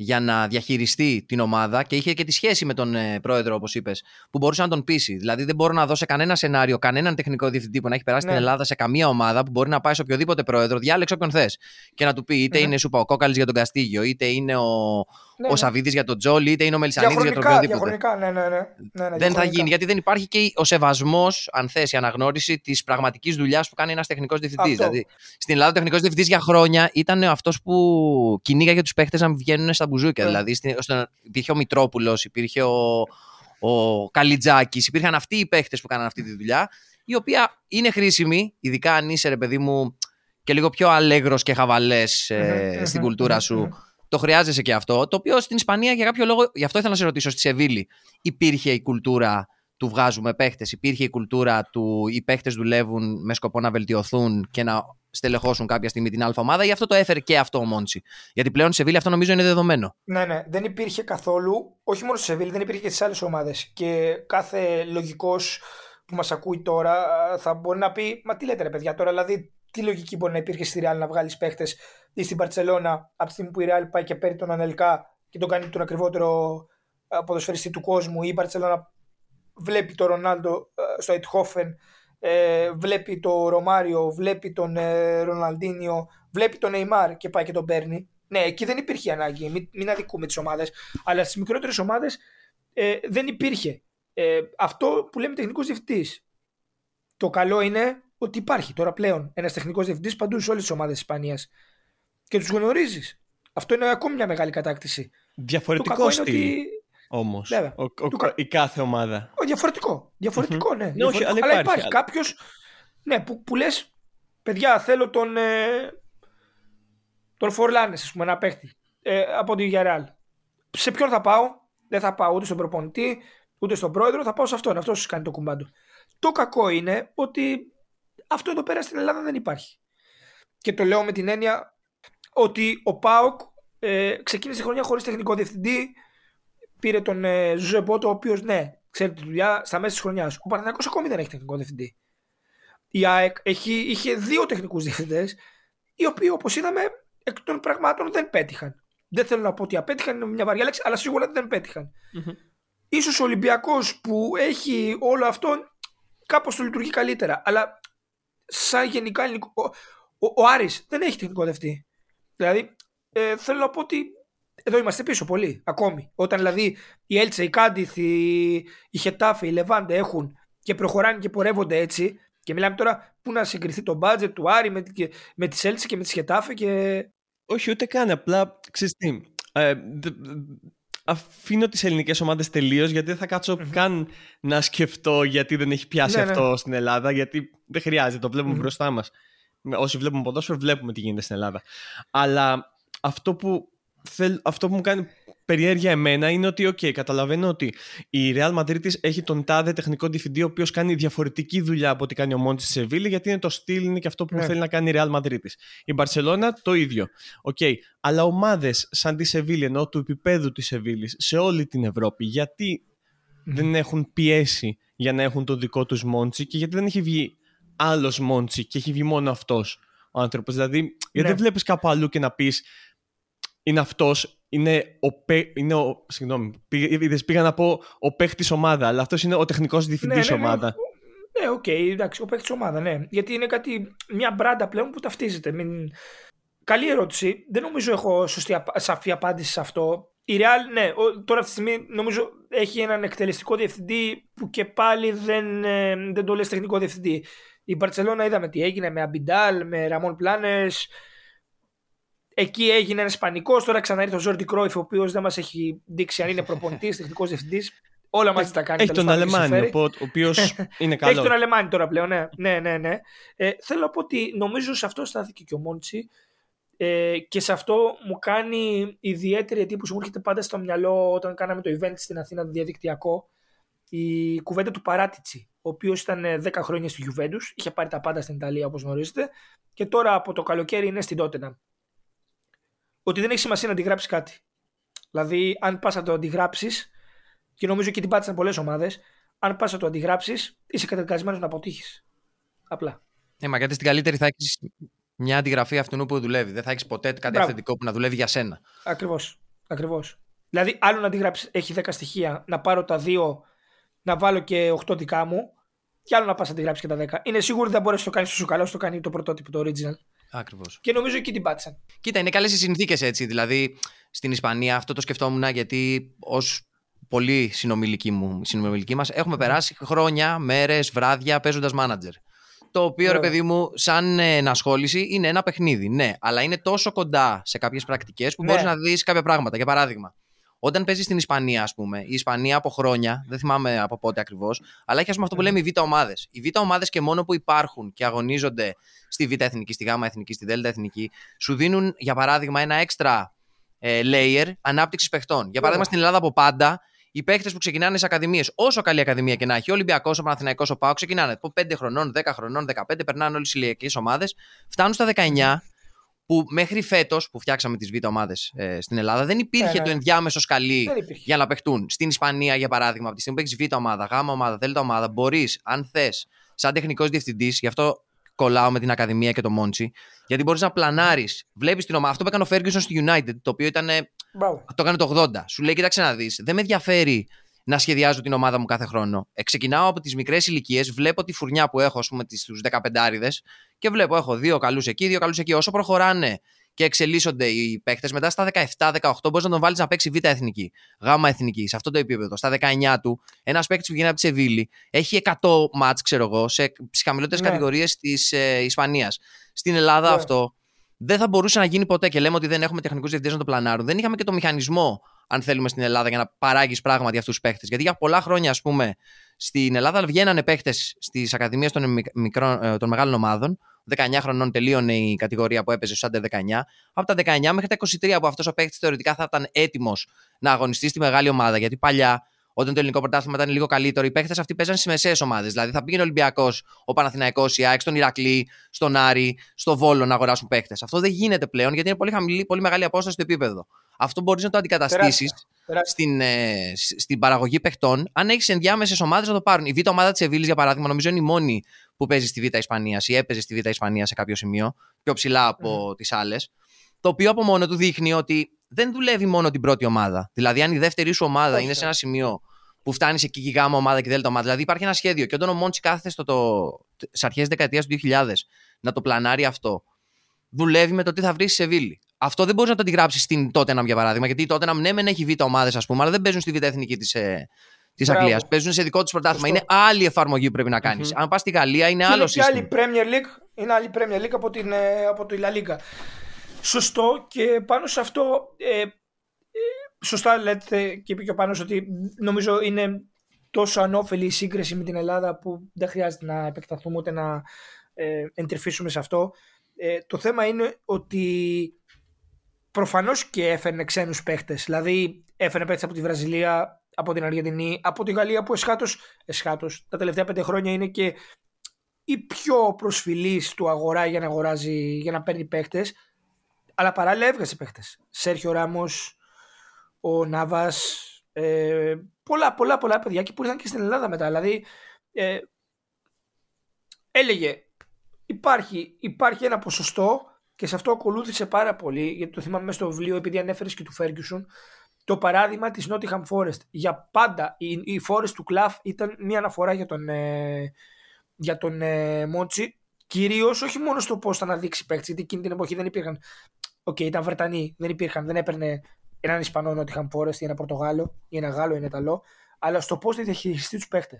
για να διαχειριστεί την ομάδα και είχε και τη σχέση με τον ε, πρόεδρο, όπως είπες, που μπορούσε να τον πείσει. Δηλαδή, δεν μπορώ να δώσω κανένα σενάριο, κανέναν τεχνικό διευθυντή που να έχει περάσει ναι. την Ελλάδα σε καμία ομάδα που μπορεί να πάει σε οποιοδήποτε πρόεδρο, διάλεξε όποιον θες. Και να του πει είτε είναι σου Κόκαλης για τον Καστίγιο, είτε είναι ο, ναι, ο ναι. Σαββίδης για τον Τζόλι, είτε είναι ο Μελισανίδης για τον οποιοδήποτε. Ναι, ναι, ναι, ναι, ναι, δεν θα γίνει, γιατί δεν υπάρχει και ο σεβασμός, αν θες, η αναγνώριση της πραγματικής δουλειάς που κάνει ένας τεχνικός διευθυντής. Δηλαδή, στην Ελλάδα, ο τεχνικός διευθυντής για χρόνια ήταν αυτός που κυνήγαγε τους παίχτες να βγαίνουν στα μπουζούκια. Ναι. Δηλαδή, υπήρχε ο Μητρόπουλος, υπήρχε ο, ο Καλιτζάκης, υπήρχαν αυτοί οι παίχτες που κάναν αυτή τη δουλειά, η οποία είναι χρήσιμη, ειδικά αν είσαι, ρε παιδί μου, και λίγο πιο αλέγρος και χαβαλές ε, στην κουλτούρα σου το χρειάζεσαι και αυτό. Το οποίο στην Ισπανία για κάποιο λόγο, γι' αυτό ήθελα να σε ρωτήσω, στη Σεβίλη υπήρχε η κουλτούρα του βγάζουμε παίχτες. Υπήρχε η κουλτούρα του οι παίχτες δουλεύουν με σκοπό να βελτιωθούν και να στελεχώσουν κάποια στιγμή την αλφα ομάδα, ή αυτό το έφερε και αυτό ο Μόντσι; Γιατί πλέον σε Σεβίλη αυτό νομίζω είναι δεδομένο. Ναι, ναι. Δεν υπήρχε καθόλου, όχι μόνο σε Σεβίλη, δεν υπήρχε και στις άλλες ομάδες. Και κάθε λογικός που μας ακούει τώρα θα μπορεί να πει: Μα τι λέτε, ρε παιδιά, τώρα δηλαδή τι λογική μπορεί να υπήρχε στη Real να βγάλεις παίχτες ή στην Παρσελώνα από τη στιγμή που η Real πάει και παίρνει τον Ανελκά και τον κάνει τον ακριβότερο ποδοσφαιριστή του κόσμου ή η Μπαρσελόνα βλέπει τον Ρονάλντο στο Αιτχόφεν, ε, βλέπει τον Ρωμάριο, βλέπει τον ε, Ροναλντίνιο, βλέπει τον Νεϊμάρ και πάει και τον παίρνει. Ναι, εκεί δεν υπήρχε ανάγκη, μην, μην αδικούμε τις ομάδες. Αλλά στις μικρότερες ομάδες ε, δεν υπήρχε. Ε, αυτό που λέμε τεχνικός διευθυντής. Το καλό είναι ότι υπάρχει τώρα πλέον ένας τεχνικός διευθυντής παντού σε όλες τις ομάδες τη Ισπανίας. Και τους γνωρίζεις. Αυτό είναι ακόμη μια μεγάλη κατάκτηση. Διαφορετικό στυλ. Ότι... Όμως. Η κάθε ομάδα. Ο, διαφορετικό. Διαφορετικό, ναι. ναι όχι, αλλά, υπάρχει, υπάρχει κάποιος ναι, που, που λες, παιδιά, θέλω τον. Ε, τον Φορλάνες, ας πούμε, ένα παίχτη ε, από τη Γιαρεάλ. Σε ποιον θα πάω, δεν θα πάω ούτε στον προπονητή, ούτε στον πρόεδρο, θα πάω σε αυτόν. Αυτός κάνει το κουμπάντο. Το κακό είναι ότι αυτό εδώ πέρα στην Ελλάδα δεν υπάρχει. Και το λέω με την έννοια ότι ο Πάοκ ε, ξεκίνησε τη χρονιά χωρίς τεχνικό διευθυντή. Πήρε τον ε, Ζουζεμπότο, ο οποίος ναι, ξέρει τη δουλειά στα μέσα της χρονιάς. Ο Παναθηναϊκός ακόμη δεν έχει τεχνικό διευθυντή. Η ΑΕΚ έχει, είχε δύο τεχνικούς διευθυντές, οι οποίοι όπως είδαμε εκ των πραγμάτων δεν πέτυχαν. Δεν θέλω να πω ότι απέτυχαν, είναι μια βαριά λέξη, αλλά σίγουρα δεν πετυχαν mm Ίσως ο Ολυμπιακός που έχει όλο αυτό κάπως το λειτουργεί καλύτερα. Αλλά σαν γενικά ελληνικό. Ο, ο, ο Άρης δεν έχει τεχνικό δευτή. Δηλαδή ε, θέλω να πω ότι εδώ είμαστε πίσω πολύ ακόμη. Όταν δηλαδή η Έλτσα, η Κάντιθ, η, η Χετάφη, η Λεβάντε έχουν και προχωράνε και πορεύονται έτσι. Και μιλάμε τώρα πού να συγκριθεί το μπάτζετ του Άρη με, με τις Έλτσε και με τις Χετάφη και... Όχι ούτε καν, απλά ξέρεις τι, ε, αφήνω τις ελληνικές ομάδες τελείως γιατί δεν θα κατσω καν να σκεφτώ γιατί δεν έχει πιάσει ναι, ναι. αυτό στην Ελλάδα γιατί δεν χρειάζεται, το βλέπουμε μπροστά μας. Όσοι βλέπουμε ποδόσφαιρο βλέπουμε τι γίνεται στην Ελλάδα. Αλλά αυτό που, θέλ, αυτό που μου κάνει περιέργεια εμένα είναι ότι, OK, καταλαβαίνω ότι η Real Madrid έχει τον τάδε τεχνικό διευθυντή, ο οποίος κάνει διαφορετική δουλειά από ό,τι κάνει ο Μόντι στη Σεβίλη, γιατί είναι το στυλ, είναι και αυτό που ναι. θέλει να κάνει η Real Madrid. Η Barcelona το ίδιο. Okay. Αλλά ομάδες σαν τη Σεβίλη, ενώ του επίπεδου της Σεβίλη, σε όλη την Ευρώπη, γιατί δεν έχουν πιέσει για να έχουν το δικό τους Μόντσι και γιατί δεν έχει βγει άλλος Μόντσι και έχει βγει μόνο αυτός ο άνθρωπος. Δηλαδή, γιατί δεν ναι. βλέπεις κάπου αλλού και να πεις είναι αυτός, είναι ο, είναι ο. Συγγνώμη, πήγα να πω ο παίχτης ομάδα, αλλά αυτός είναι ο τεχνικός διευθυντής ναι, ναι, ναι, ομάδα. Ναι, OK, okay, εντάξει, ο παίχτης ομάδα, ναι. Γιατί είναι κάτι, μια μπράντα πλέον που ταυτίζεται. Μην... Καλή ερώτηση. Δεν νομίζω έχω σωστή, σαφή απάντηση σε αυτό. Η Real, ναι, τώρα αυτή τη στιγμή νομίζω έχει έναν εκτελεστικό διευθυντή που και πάλι δεν, ε, δεν το λες τεχνικό διευθυντή. Η Μπαρσελόνα είδαμε τι έγινε με Αμπιντάλ, με Ραμόν Πλάνε. Εκεί έγινε ένας πανικός. Τώρα ξαναήρθε ο Ζόρντι Κρόιφ, ο οποίος δεν μας έχει δείξει αν είναι προπονητής, τεχνικός διευθυντής. Όλα μαζί τα κάνει. Έχει τον Αλεμάνι, ο οποίος [laughs] είναι καλό. Έχει τον Αλεμάνι τώρα πλέον, ναι. ναι, ναι, ναι. Ε, θέλω να πω ότι νομίζω σε αυτό στάθηκε και ο Μόντσι. Ε, και σε αυτό μου κάνει ιδιαίτερη εντύπωση. Μου έρχεται πάντα στο μυαλό όταν κάναμε το event στην Αθήνα το διαδικτυακό η κουβέντα του Παράτιτσι, ο οποίος ήταν 10 ε, χρόνια στη Juventus, είχε πάρει τα πάντα στην Ιταλία όπως γνωρίζετε, και τώρα από το καλοκαίρι είναι στην Τότενα. Ότι δεν έχει σημασία να αντιγράψεις κάτι. Δηλαδή, αν πας να το αντιγράψεις, και νομίζω και την πάτησαν πολλές ομάδες, αν πας να το αντιγράψεις, είσαι καταδικασμένος να αποτύχεις. Απλά. Ε, μα γιατί στην καλύτερη θα έχεις μια αντιγραφή αυτού που δουλεύει. Δεν θα έχεις ποτέ κάτι Μπράβο. αυθεντικό που να δουλεύει για σένα. Ακριβώς. Ακριβώς. Δηλαδή, άλλο να αντιγράψεις, έχει 10 στοιχεία, να πάρω τα δύο να βάλω και 8 δικά μου, και άλλο να πας να τη γράψει και τα 10. Είναι σίγουρο ότι δεν μπορεί να το κάνεις τόσο καλά όσο το κάνει το πρωτότυπο, το original. Ακριβώς. Και νομίζω εκεί την πάτησαν. Κοίτα, είναι καλές οι συνθήκες έτσι. Δηλαδή, στην Ισπανία αυτό το σκεφτόμουν γιατί ως πολλοί συνομιλικοί, μου, συνομιλικοί μας έχουμε περάσει χρόνια, μέρες, βράδια παίζοντας manager. Το οποίο, ρε παιδί μου, σαν ενασχόληση είναι ένα παιχνίδι, ναι. Αλλά είναι τόσο κοντά σε κάποιες πρακτικές που ναι. μπορείς να δεις κάποια πράγματα. Για παράδειγμα, όταν παίζεις στην Ισπανία, ας πούμε, η Ισπανία από χρόνια, δεν θυμάμαι από πότε ακριβώς, αλλά έχει ας πούμε, αυτό που λέμε οι Β' ομάδες. Οι Β' ομάδες και μόνο που υπάρχουν και αγωνίζονται στη Β' εθνική, στη Γ' εθνική, στη Δ' εθνική, σου δίνουν για παράδειγμα ένα έξτρα ε, layer ανάπτυξης παιχτών. Για παράδειγμα, στην Ελλάδα από πάντα οι παίχτες που ξεκινάνε σε ακαδημίες, όσο καλή ακαδημία και να έχει, ο Ολυμπιακός, ο Παναθηναϊκός, ο Πάο, ξεκινάνε από 5 χρονών, 10 χρονών, 15, περνάνε όλες οι ηλιακές ομάδες, φτάνουν στα 19, που μέχρι φέτος που φτιάξαμε τις β' ομάδες ε, στην Ελλάδα δεν υπήρχε Ναι, ναι. το ενδιάμεσο σκαλί Δεν υπήρχε. για να παιχτούν. Στην Ισπανία, για παράδειγμα, από τη στιγμή που έχεις β' ομάδα, γ' ομάδα, δ' ομάδα, μπορείς, αν θες, σαν τεχνικός διευθυντής, γι' αυτό κολλάω με την Ακαδημία και το Μόντσι, γιατί μπορείς να πλανάρεις. Βλέπεις την ομάδα. Αυτό που έκανε ο Ferguson στη United, το οποίο ήταν. Μπράβο. Το έκανε το 80. Σου λέει, κοίταξε να δεις, δεν με ενδιαφέρει να σχεδιάζω την ομάδα μου κάθε χρόνο. Ε, ξεκινάω από τις μικρές ηλικίες, βλέπω τη φουρνιά που έχω, ας πούμε, στου 15 και βλέπω, έχω δύο καλούς εκεί, δύο καλούς εκεί. Όσο προχωράνε και εξελίσσονται οι παίκτες, μετά στα 17-18 μπορείς να τον βάλεις να παίξει β' εθνική, γ' εθνική, σε αυτό το επίπεδο. Στα 19 του, ένας παίκτης που βγαίνει από τη Σεβίλη έχει 100 μάτς, ξέρω εγώ, σε χαμηλότερες Ναι. κατηγορίες της ε, Ισπανίας. Στην Ελλάδα Ναι. αυτό δεν θα μπορούσε να γίνει ποτέ και λέμε ότι δεν έχουμε τεχνικούς διευθυντές να το πλανάρουν. Δεν είχαμε και το μηχανισμό, αν θέλουμε, στην Ελλάδα για να παράγεις πράγματι αυτούς τους παίχτες. Γιατί για πολλά χρόνια, ας πούμε, στην Ελλάδα βγαίνανε παίχτες στις ακαδημίες των, μικ- μικρών- ε, των μεγάλων ομάδων. 19 χρονών τελείωνε η κατηγορία που έπαιζε στου άντερ 19. Από τα 19 μέχρι τα 23 που αυτός ο παίχτης θεωρητικά θα ήταν έτοιμος να αγωνιστεί στη μεγάλη ομάδα. Γιατί παλιά, όταν το ελληνικό πρωτάθλημα ήταν λίγο καλύτερο, οι παίχτες αυτοί παίζαν στις μεσαίες ομάδες. Δηλαδή θα πήγαινε ο Ολυμπιακός, ο Παναθηναϊκός, η ΑΕΚ, στον Ηρακλή, στον Άρη, στο Βόλο να αγοράσουν παίχτες. Αυτό δεν γίνεται πλέον γιατί είναι πολύ χαμηλή, πολύ μεγάλη απόσταση στο επίπεδο. Αυτό μπορείς να το αντικαταστήσεις Τεράστια. Τεράστια. στην, ε, σ- στην παραγωγή παιχτών, αν έχεις ενδιάμεσες ομάδες να το πάρουν. Η Β' ομάδα της Σεβίλη, για παράδειγμα, νομίζω είναι η μόνη που παίζει στη Β' Ισπανίας ή έπαιζε στη Β' Ισπανία σε κάποιο σημείο, πιο ψηλά από τις άλλες. Το οποίο από μόνο του δείχνει ότι δεν δουλεύει μόνο την πρώτη ομάδα. Δηλαδή, αν η δεύτερη σου ομάδα Όχι, είναι σε όχι. ένα σημείο που φτάνεις εκεί και η γάμα ομάδα και η δέλτα ομάδα. Δηλαδή, υπάρχει ένα σχέδιο. Και όταν ο Μόντσι κάθεται στο, το, στι αρχές δεκαετίας του 2000 να το πλανάρει αυτό, δουλεύει με το τι θα βρει στη Σεβίλη. Αυτό δεν μπορείς να το αντιγράψεις στην Tottenham για παράδειγμα. Γιατί η Tottenham ναι, μεν έχει β' ομάδες, ας πούμε, αλλά δεν παίζουν στη β' εθνική της της Μπράβο. Αγγλίας. Παίζουν σε δικό τους πρωτάθλημα. Σωστό. Είναι άλλη εφαρμογή που πρέπει να κάνεις. Μμμ. Αν πας στη Γαλλία είναι Και άλλο είναι και άλλη σύστημα. Premier League, είναι άλλη Premier League από, την, ε, από τη La Liga. Σωστό και πάνω σε αυτό ε, ε, σωστά λέτε και είπε και ο Πάνος ότι νομίζω είναι τόσο ανώφελη η σύγκριση με την Ελλάδα που δεν χρειάζεται να επεκταθούμε ούτε να ε, εντρυφήσουμε σε αυτό. Ε, το θέμα είναι ότι προφανώς και έφερνε ξένους παίχτες. Δηλαδή έφερνε παίχτες από τη Βραζιλία, από την Αργεντινή, από τη Γαλλία που εσχάτως, εσχάτως τα τελευταία πέντε χρόνια είναι και η πιο προσφυλής του αγορά για να αγοράζει, για να παίρνει παίχτες αλλά παράλληλα έβγαζε παίχτες. Σέρχιο Ράμος, ο Νάβας, ε, πολλά πολλά πολλά παιδιά και που ήρθαν και στην Ελλάδα μετά. Δηλαδή ε, έλεγε υπάρχει, υπάρχει ένα ποσοστό και σε αυτό ακολούθησε πάρα πολύ γιατί το θυμάμαι μέσα στο βιβλίο επειδή ανέφερες και του Ferguson το παράδειγμα της Nottingham Forest. Για πάντα η, η Forest του Κλαφ ήταν μια αναφορά για τον, ε, για τον ε, Μόντσι κυρίως όχι μόνο στο πώς θα αναδείξει παίκτες γιατί εκείνη την εποχή δεν υπήρχαν Οκ, ήταν Βρετανοί, δεν υπήρχαν, δεν έπαιρνε έναν Ισπανό Nottingham Forest ή ένα Πορτογάλο ή ένα Γάλλο ή ένα Ιταλό, αλλά στο πώς θα διαχειριστεί τους παίχτες.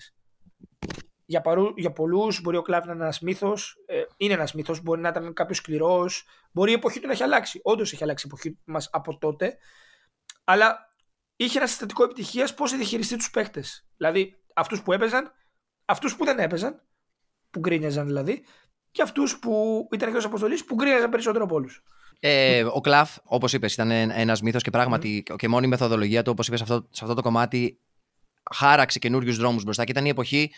Για, παρού, για πολλούς μπορεί ο Κλαφ να είναι ένας μύθος, ε, είναι ένας μύθος, μπορεί να ήταν κάποιος σκληρός, μπορεί η εποχή του να έχει αλλάξει. Όντως έχει αλλάξει η εποχή μας από τότε, αλλά είχε ένα συστατικό επιτυχίας πώς θα διαχειριστεί τους παίχτες. Δηλαδή αυτούς που έπαιζαν, αυτούς που δεν έπαιζαν, που γκρίνιαζαν δηλαδή, και αυτούς που ήταν εκτός αποστολής που γκρίνιαζαν περισσότερο από όλους. Ε, ο Κλαφ, όπως είπες, ήταν ένας μύθος και πράγματι και μόνο η μεθοδολογία του, όπως είπες, σε αυτό, σε αυτό το κομμάτι χάραξε καινούριους δρόμους μπροστά. Και ήταν η εποχή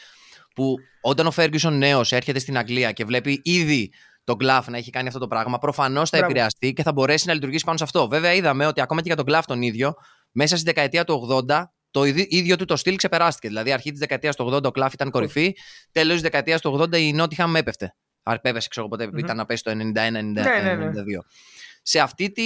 που όταν ο Φέργκισον νέος έρχεται στην Αγγλία και βλέπει ήδη τον Κλαφ να έχει κάνει αυτό το πράγμα, προφανώς θα Μπράβο. επηρεαστεί και θα μπορέσει να λειτουργήσει πάνω σε αυτό. Βέβαια, είδαμε ότι ακόμα και για τον Κλαφ τον ίδιο, μέσα στη δεκαετία του 80, το ιδι- ίδιο του το στυλ ξεπεράστηκε. Δηλαδή, αρχή της δεκαετίας του 80 ο Κλαφ ήταν κορυφή, τέλος της δεκαετίας του 80 η Νότιχαμ έπεφτε. Α, Πέπεσε, ξέρω πότε Μμμ. ήταν να πέσει το 91-92. ναι, ναι. Σε αυτή τη,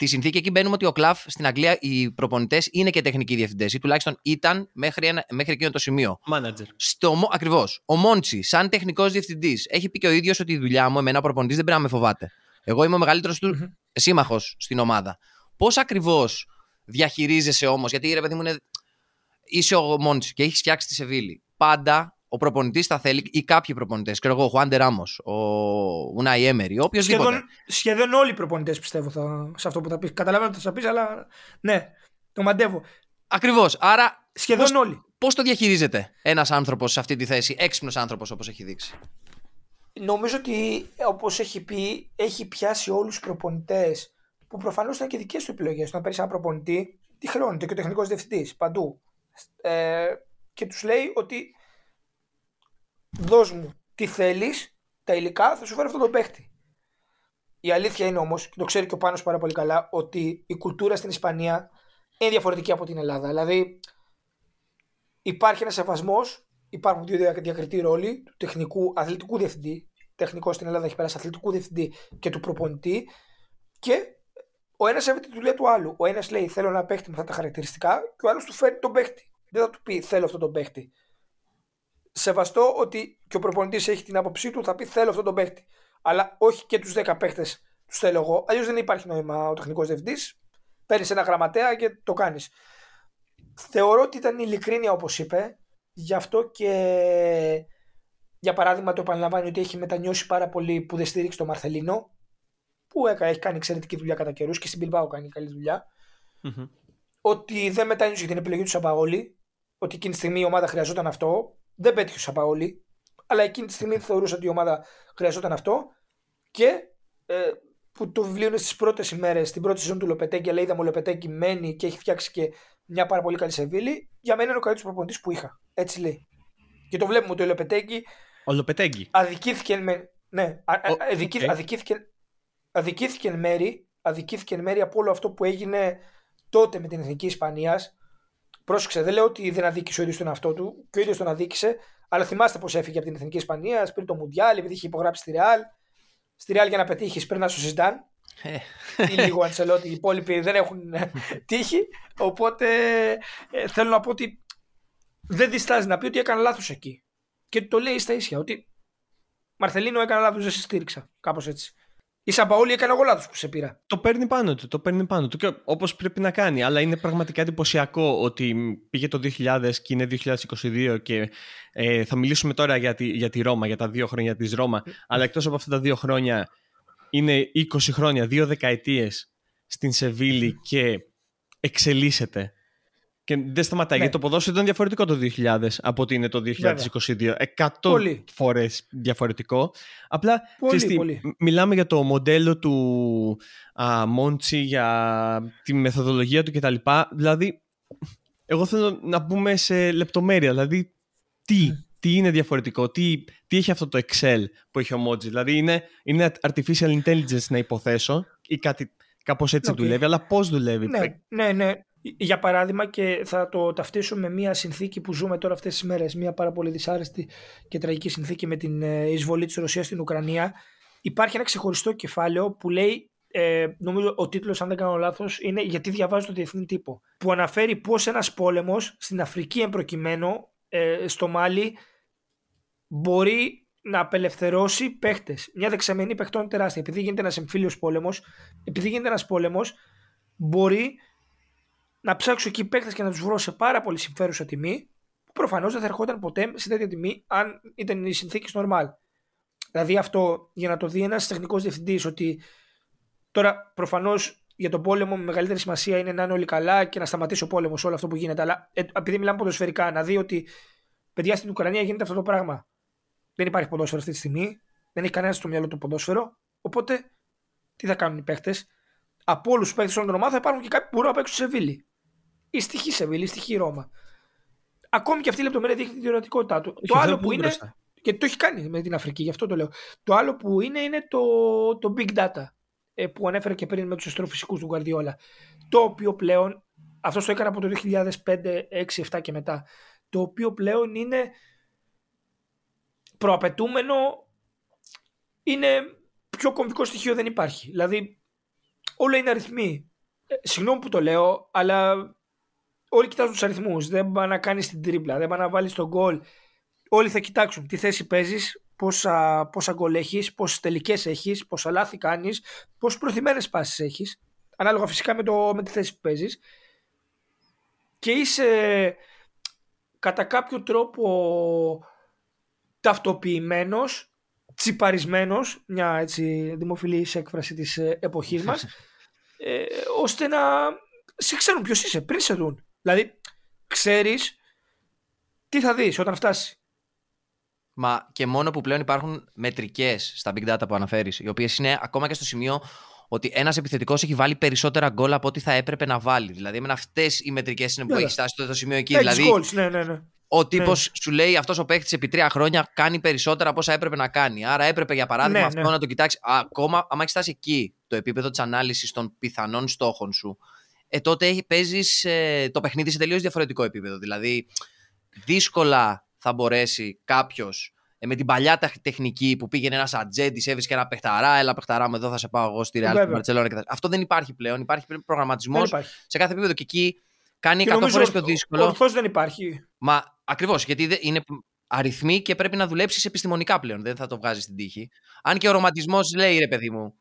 τη συνθήκη εκεί μπαίνουμε ότι ο Κλαφ στην Αγγλία οι προπονητές είναι και τεχνικοί διευθυντές ή τουλάχιστον ήταν μέχρι, ένα, μέχρι εκείνο το σημείο. Manager. Στο, Μο- ακριβώς. Ο Μόντσι, σαν τεχνικός διευθυντής, έχει πει και ο ίδιος ότι η δουλειά μου, εμένα ο προπονητής δεν πρέπει να με φοβάται. Εγώ είμαι ο μεγαλύτερος του Μμμ. σύμμαχος στην ομάδα. Πώς ακριβώς διαχειρίζεσαι όμως, γιατί ρε παιδί μου είναι. Είσαι ο Μόντσι και έχεις φτιάξει τη Σεβίλη. Πάντα ο προπονητής θα θέλει, ή κάποιοι προπονητές, ξέρω εγώ, ο Χουάντε Ράμος, ο Ουνάι Έμερι, οποιοδήποτε. Σχεδόν, σχεδόν όλοι οι προπονητές πιστεύω θα, σε αυτό που θα πεις. Καταλαβαίνω τι θα πεις, αλλά ναι, το μαντεύω. Ακριβώς. Άρα, Σχεδόν Πώς- όλοι. πώς το διαχειρίζεται ένας άνθρωπος σε αυτή τη θέση, έξυπνος άνθρωπος όπως έχει δείξει; Νομίζω ότι όπως έχει πει, έχει πιάσει όλους τους προπονητές που προφανώς ήταν και δικές του επιλογές. Το να παίρνεις ένα προπονητή Τι χρεώνεται και ο τεχνικός διευθυντής παντού. Ε, και τους λέει ότι δώσ' μου τι θέλεις, τα υλικά, θα σου φέρω αυτόν τον παίχτη. Η αλήθεια είναι όμως, και το ξέρει και ο Πάνος πάρα πολύ καλά, ότι η κουλτούρα στην Ισπανία είναι διαφορετική από την Ελλάδα. Δηλαδή, υπάρχει ένας σεβασμός, υπάρχουν δύο διακριτή ρόλοι του τεχνικού αθλητικού διευθυντή. Τεχνικός στην Ελλάδα έχει περάσει αθλητικού διευθυντή και του προπονητή. Και ο ένας σέβεται τη δουλειά του άλλου. Ο ένας λέει: Θέλω ένα παίχτη με αυτά τα χαρακτηριστικά, και ο άλλος του φέρνει τον παίχτη. Δεν θα του πει: Θέλω αυτόν τον παίχτη. Σεβαστό ότι και ο προπονητής έχει την άποψή του, θα πει: Θέλω αυτόν τον παίχτη. Αλλά όχι και τους 10 παίχτε τους θέλω εγώ. Αλλιώς δεν υπάρχει νόημα ο τεχνικός διευθυντής. Παίρνεις ένα γραμματέα και το κάνεις. Θεωρώ ότι ήταν ειλικρίνεια όπως είπε. Γι' αυτό και για παράδειγμα το επαναλαμβάνει ότι έχει μετανιώσει πάρα πολύ που δεν στήριξε τον Μαρθελίνο που έχει κάνει εξαιρετική δουλειά κατά καιρούς και στην Πιλμπάου κάνει καλή δουλειά. Mm-hmm. Ότι δεν μετάνιωσε για την επιλογή του Σαμπαόλη. Ότι εκείνη τη στιγμή η ομάδα χρειαζόταν αυτό. Δεν πέτυχε ο Σαμπαόλη. Αλλά εκείνη τη στιγμή θεωρούσε ότι η ομάδα χρειαζόταν αυτό. Και ε, που το βιβλίο είναι στις πρώτες ημέρες, στην πρώτη σεζόν του Λοπετέγκη, αλλά είδαμε ο Λοπετέγκη μένει και έχει φτιάξει και μια πάρα πολύ καλή Σεβίλη. Για μένα είναι ο καλύτερος προπονητής που είχα. Έτσι λέει. Και το βλέπουμε ότι ο Λοπετέγκη. Ο Λοπετέγκη. Αδικήθηκε με. Ναι, α, okay. αδικήθηκε, αδικήθηκε εν μέρη, αδικήθηκε εν μέρη από όλο αυτό που έγινε τότε με την Εθνική Ισπανίας. Πρόσεξε, δεν λέω ότι δεν αδίκησε ο ίδιος τον εαυτό του, και ο ίδιος τον αδίκησε, αλλά θυμάστε πώς έφυγε από την Εθνική Ισπανία, πριν το Μουντιάλ, επειδή είχε υπογράψει στη Ρεάλ. Στη Ρεάλ για να πετύχεις πρέπει να σου Ζιντάν. Ε. ή λίγο Αντσελότη, οι υπόλοιποι δεν έχουν ε, τύχη. Οπότε ε, θέλω να πω ότι δεν διστάζει να πει ότι έκανε λάθος εκεί. Και το λέει στα ίσια ότι Μαρθελίνο έκανε λάθος, δεν σε στήριξα. Κάπως έτσι. Η Σαμπαόλη έκανε εγώ λάθο που σε πήρα. Το παίρνει πάνω του, το παίρνει πάνω του. Και όπως πρέπει να κάνει. Αλλά είναι πραγματικά εντυπωσιακό ότι πήγε το 2000 και είναι 2022 και ε, θα μιλήσουμε τώρα για τη, για τη Ρώμα, για τα δύο χρόνια της Ρώμα. αλλά εκτός από αυτά τα δύο χρόνια είναι 20 χρόνια, δύο δεκαετίες στην Σεβίλη και εξελίσσεται και δεν σταματάει. Ναι. Γιατί το ποδόσφαιρο ήταν διαφορετικό το 2000 από ότι είναι το 2022. Εκατό φορές διαφορετικό. Απλά πολύ, μιλάμε για το μοντέλο του α, Μόντσι, για τη μεθοδολογία του κτλ. Δηλαδή, εγώ θέλω να πούμε σε λεπτομέρεια. Δηλαδή, τι, ναι. τι είναι διαφορετικό, τι, τι έχει αυτό το Excel που έχει ο Μόντζι. Δηλαδή, είναι, είναι artificial intelligence να υποθέσω ή κάτι κάπως έτσι okay. δουλεύει, αλλά πώς δουλεύει. Ναι, ναι, ναι. Για παράδειγμα και θα το ταυτίσω με μια συνθήκη που ζούμε τώρα αυτές τις μέρες, μια πάρα πολύ δυσάρεστη και τραγική συνθήκη με την ε, εισβολή της Ρωσίας στην Ουκρανία. Υπάρχει ένα ξεχωριστό κεφάλαιο που λέει, ε, νομίζω ο τίτλος αν δεν κάνω λάθος, είναι «Γιατί διαβάζω το διεθνή τύπο» που αναφέρει πώς ένας πόλεμος στην Αφρική εμπροκειμένο, ε, στο Μάλι, μπορεί να απελευθερώσει παίχτες. Μια δεξαμενή παιχτών τεράστια. Επειδή γίνεται ένας εμφύλιος πόλεμος, επειδή γίνεται ένας πόλεμος, μπορεί να ψάξω εκεί παίκτες και να τους βρω σε πάρα πολύ συμφέρουσα τιμή, που προφανώς δεν θα ερχόταν ποτέ σε τέτοια τιμή αν ήταν οι συνθήκες normal. Δηλαδή αυτό για να το δει ένας τεχνικός διευθυντής ότι τώρα προφανώς για τον πόλεμο με μεγαλύτερη σημασία είναι να είναι όλοι καλά και να σταματήσει ο πόλεμος, όλο αυτό που γίνεται. Αλλά ε, επειδή μιλάμε ποδοσφαιρικά, να δει ότι παιδιά στην Ουκρανία γίνεται αυτό το πράγμα. Δεν υπάρχει ποδόσφαιρο αυτή τη στιγμή. Δεν έχει κανένα στο μυαλό του ποδόσφαιρο. Οπότε τι θα κάνουν οι παίχτε. Από όλους τους παίχτε όλων των ομάδων θα υπάρχουν και κάποιοι που μπορούν να παίξουν σε Βίλη η στοιχή Σεβίλη, η στοιχή Ρώμα. Ακόμη και αυτή η λεπτομέρεια δείχνει τη δυνατικότητά του. το άλλο που είναι. Μπροστά. Και το έχει κάνει με την Αφρική, γι' αυτό το λέω. Το άλλο που είναι είναι το, το big data ε, που ανέφερε και πριν με τους αστροφυσικούς του Γκαρδιόλα. Το οποίο πλέον, αυτός το έκανα από το 2005, 6, 7 και μετά. Το οποίο πλέον είναι προαπαιτούμενο, είναι πιο κομβικό στοιχείο δεν υπάρχει. Δηλαδή, όλα είναι αριθμοί. Ε, συγγνώμη που το λέω, αλλά όλοι κοιτάζουν τους αριθμούς. Δεν πάει να κάνεις την τρίπλα, δεν πάει να βάλεις τον γκολ. Όλοι θα κοιτάξουν τι θέση παίζεις, πόσα, πόσα γκολ έχεις, πόσες τελικές έχεις, πόσα λάθη κάνεις, πόσες προθυμένες πάσει έχεις. Ανάλογα φυσικά με, το, με τη θέση που παίζεις. Και είσαι κατά κάποιο τρόπο ταυτοποιημένος, τσιπαρισμένος, μια έτσι δημοφιλής έκφραση της ε, εποχής μας, [laughs] ε, ώστε να σε ξέρουν ποιος είσαι πριν σε δουν. Δηλαδή, ξέρεις τι θα δεις όταν φτάσει. Μα και μόνο που πλέον υπάρχουν μετρικές στα big data που αναφέρεις, οι οποίες είναι ακόμα και στο σημείο ότι ένας επιθετικός έχει βάλει περισσότερα γκολ από ό,τι θα έπρεπε να βάλει. Δηλαδή, εμένα αυτές οι μετρικές είναι που Ναι, έχει φτάσει στο το σημείο εκεί. Έχει δηλαδή, goals, ναι, ναι, ναι. ο τύπος Ναι. σου λέει αυτός ο παίχτη επί τρία χρόνια κάνει περισσότερα από όσα έπρεπε να κάνει. Άρα έπρεπε για παράδειγμα Ναι, αυτό ναι. να το κοιτάξεις. Ακόμα, άμα έχεις φτάσει εκεί το επίπεδο της ανάλυσης των πιθανών στόχων σου, ε, τότε παίζεις το παιχνίδι σε τελείως διαφορετικό επίπεδο. Δηλαδή, δύσκολα θα μπορέσει κάποιος με την παλιά ταχ- τεχνική που πήγαινε ένας ατζέντης, έβρισκε ένα παιχταρά, έλα παιχταρά μου εδώ θα σε πάω εγώ στη Real, στη Βέβαια. Barcelona και τα- Αυτό δεν υπάρχει πλέον. Υπάρχει προγραμματισμός Δεν υπάρχει. σε κάθε επίπεδο και εκεί κάνει Και 100 νομίζω φορές ορθ- πιο δύσκολο. Ορθώς δεν υπάρχει. Μα ακριβώς, γιατί δε- είναι αριθμοί και πρέπει να δουλέψεις επιστημονικά πλέον. Δεν θα το βγάζεις στην τύχη. Αν και ο ρομαντισμός λέει, ρε παιδί μου,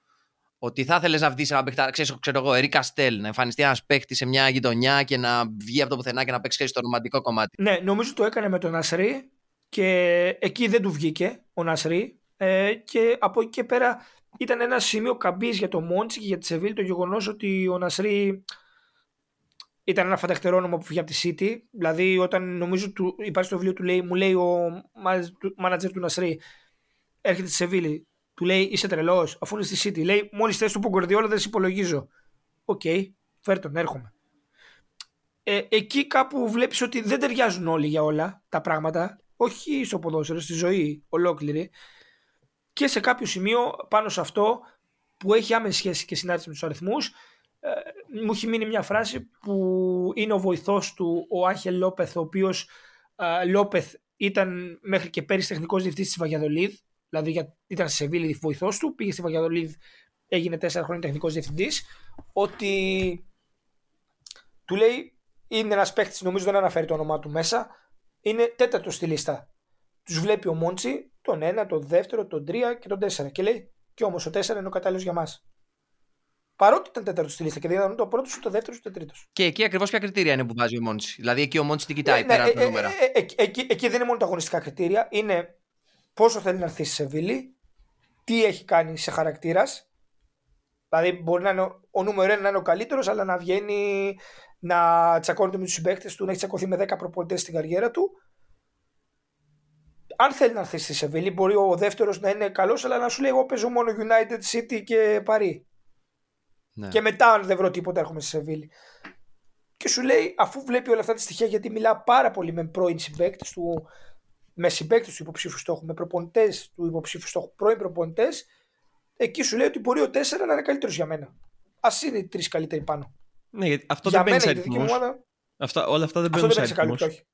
ότι θα ήθελε να βγεις ένα παιχτάρα, ξέρω, ξέρω εγώ, Ερή Καστέλ, να εμφανιστεί ένας παίχτης σε μια γειτονιά και να βγει από το πουθενά και να παίξει ξέρεις, το ρομαντικό κομμάτι. Ναι, νομίζω το έκανε με τον Νασρή και εκεί δεν του βγήκε ο Νασρή. Ε, και από εκεί και πέρα ήταν ένα σημείο καμπής για το Μόντσι και για τη Σεβίλη το γεγονός ότι ο Νασρή ήταν ένα φανταχτερό όνομα που έφυγε από τη City. Δηλαδή, όταν νομίζω του, υπάρχει στο βιβλίο του λέει, μου λέει ο μάνατζερ του Νασρί, έρχεται στη Σεβίλη, του λέει είσαι τρελός, αφού είναι στη City. Λέει, μόλις χθες του 'πε ο Γκουαρδιόλα δεν σε υπολογίζω. Οκ, φέρ τον, έρχομαι. Ε, εκεί κάπου βλέπεις ότι δεν ταιριάζουν όλοι για όλα τα πράγματα. Όχι στο ποδόσφαιρο, στη ζωή ολόκληρη. Και σε κάποιο σημείο πάνω σε αυτό που έχει άμεση σχέση και συνάρτηση με τους αριθμούς ε, μου έχει μείνει μια φράση που είναι ο βοηθός του ο Άγχελ Λόπεθ ο οποίος ε, Λόπεθ ήταν μέχρι και πέρυσι τεχνικός διευθυντής της Βαγιαδολίδ δηλαδή για, ήταν στη Σεβίλη βοηθός του πήγε στη Βαγιαδολίδ έγινε τέσσερα χρόνια τεχνικός διευθυντής ότι του λέει είναι ένα παίχτη, νομίζω δεν αναφέρει το όνομά του μέσα. Είναι τέταρτο στη λίστα. Του βλέπει ο Μόντσι, τον ένα, τον δεύτερο, τον τρία και τον τέσσερα. Και λέει, και όμω ο τέσσερα είναι ο κατάλληλο για μα. Παρότι ήταν τέταρτο στη λίστα και δεν ήταν ούτε ο πρώτο, ούτε ο δεύτερο, ούτε ο τρίτο. Και εκεί ακριβώ ποια κριτήρια είναι που βάζει ο Μόντσι. Δηλαδή εκεί ο Μόντσι τι κοιτάει πέρα από τα νούμερα. ε, ε, εκεί- εκεί, εκεί δεν είναι μόνο τα αγωνιστικά κριτήρια, είναι πόσο θέλει να έρθει στη Σεβίλη, τι έχει κάνει σε χαρακτήρας. Δηλαδή, μπορεί να είναι ο, ο νούμερο ένα να είναι ο καλύτερος, αλλά να βγαίνει να τσακώνεται με τους συμπαίκτες του, να έχει τσακωθεί με 10 προπονητέ στην καριέρα του. Αν θέλει να έρθει στη Σεβίλη, μπορεί ο δεύτερος να είναι καλός, αλλά να σου λέει: Εγώ παίζω μόνο United City και Παρί. Ναι. Και μετά, αν δεν βρω τίποτα, έρχομαι στη Σεβίλη. Και σου λέει, αφού βλέπει όλα αυτά τα στοιχεία, γιατί μιλά πάρα πολύ με πρώην συμπαίκτες του, με συμπαίκτε του υποψήφιου στόχου, με προπονητές του υποψήφιου στόχου, πρώην προπονητές, εκεί σου λέει ότι μπορεί ο 4 να είναι καλύτερος για μένα. Α είναι οι τρεις καλύτεροι πάνω. Ναι, γιατί αυτό για δεν μπαίνει σε μένα, η δική μου αριθμούς. ομάδα, Αυτά, όλα αυτά δεν αυτό μπαίνουν δεν σε παίζει σε αριθμούς. καλή όχι.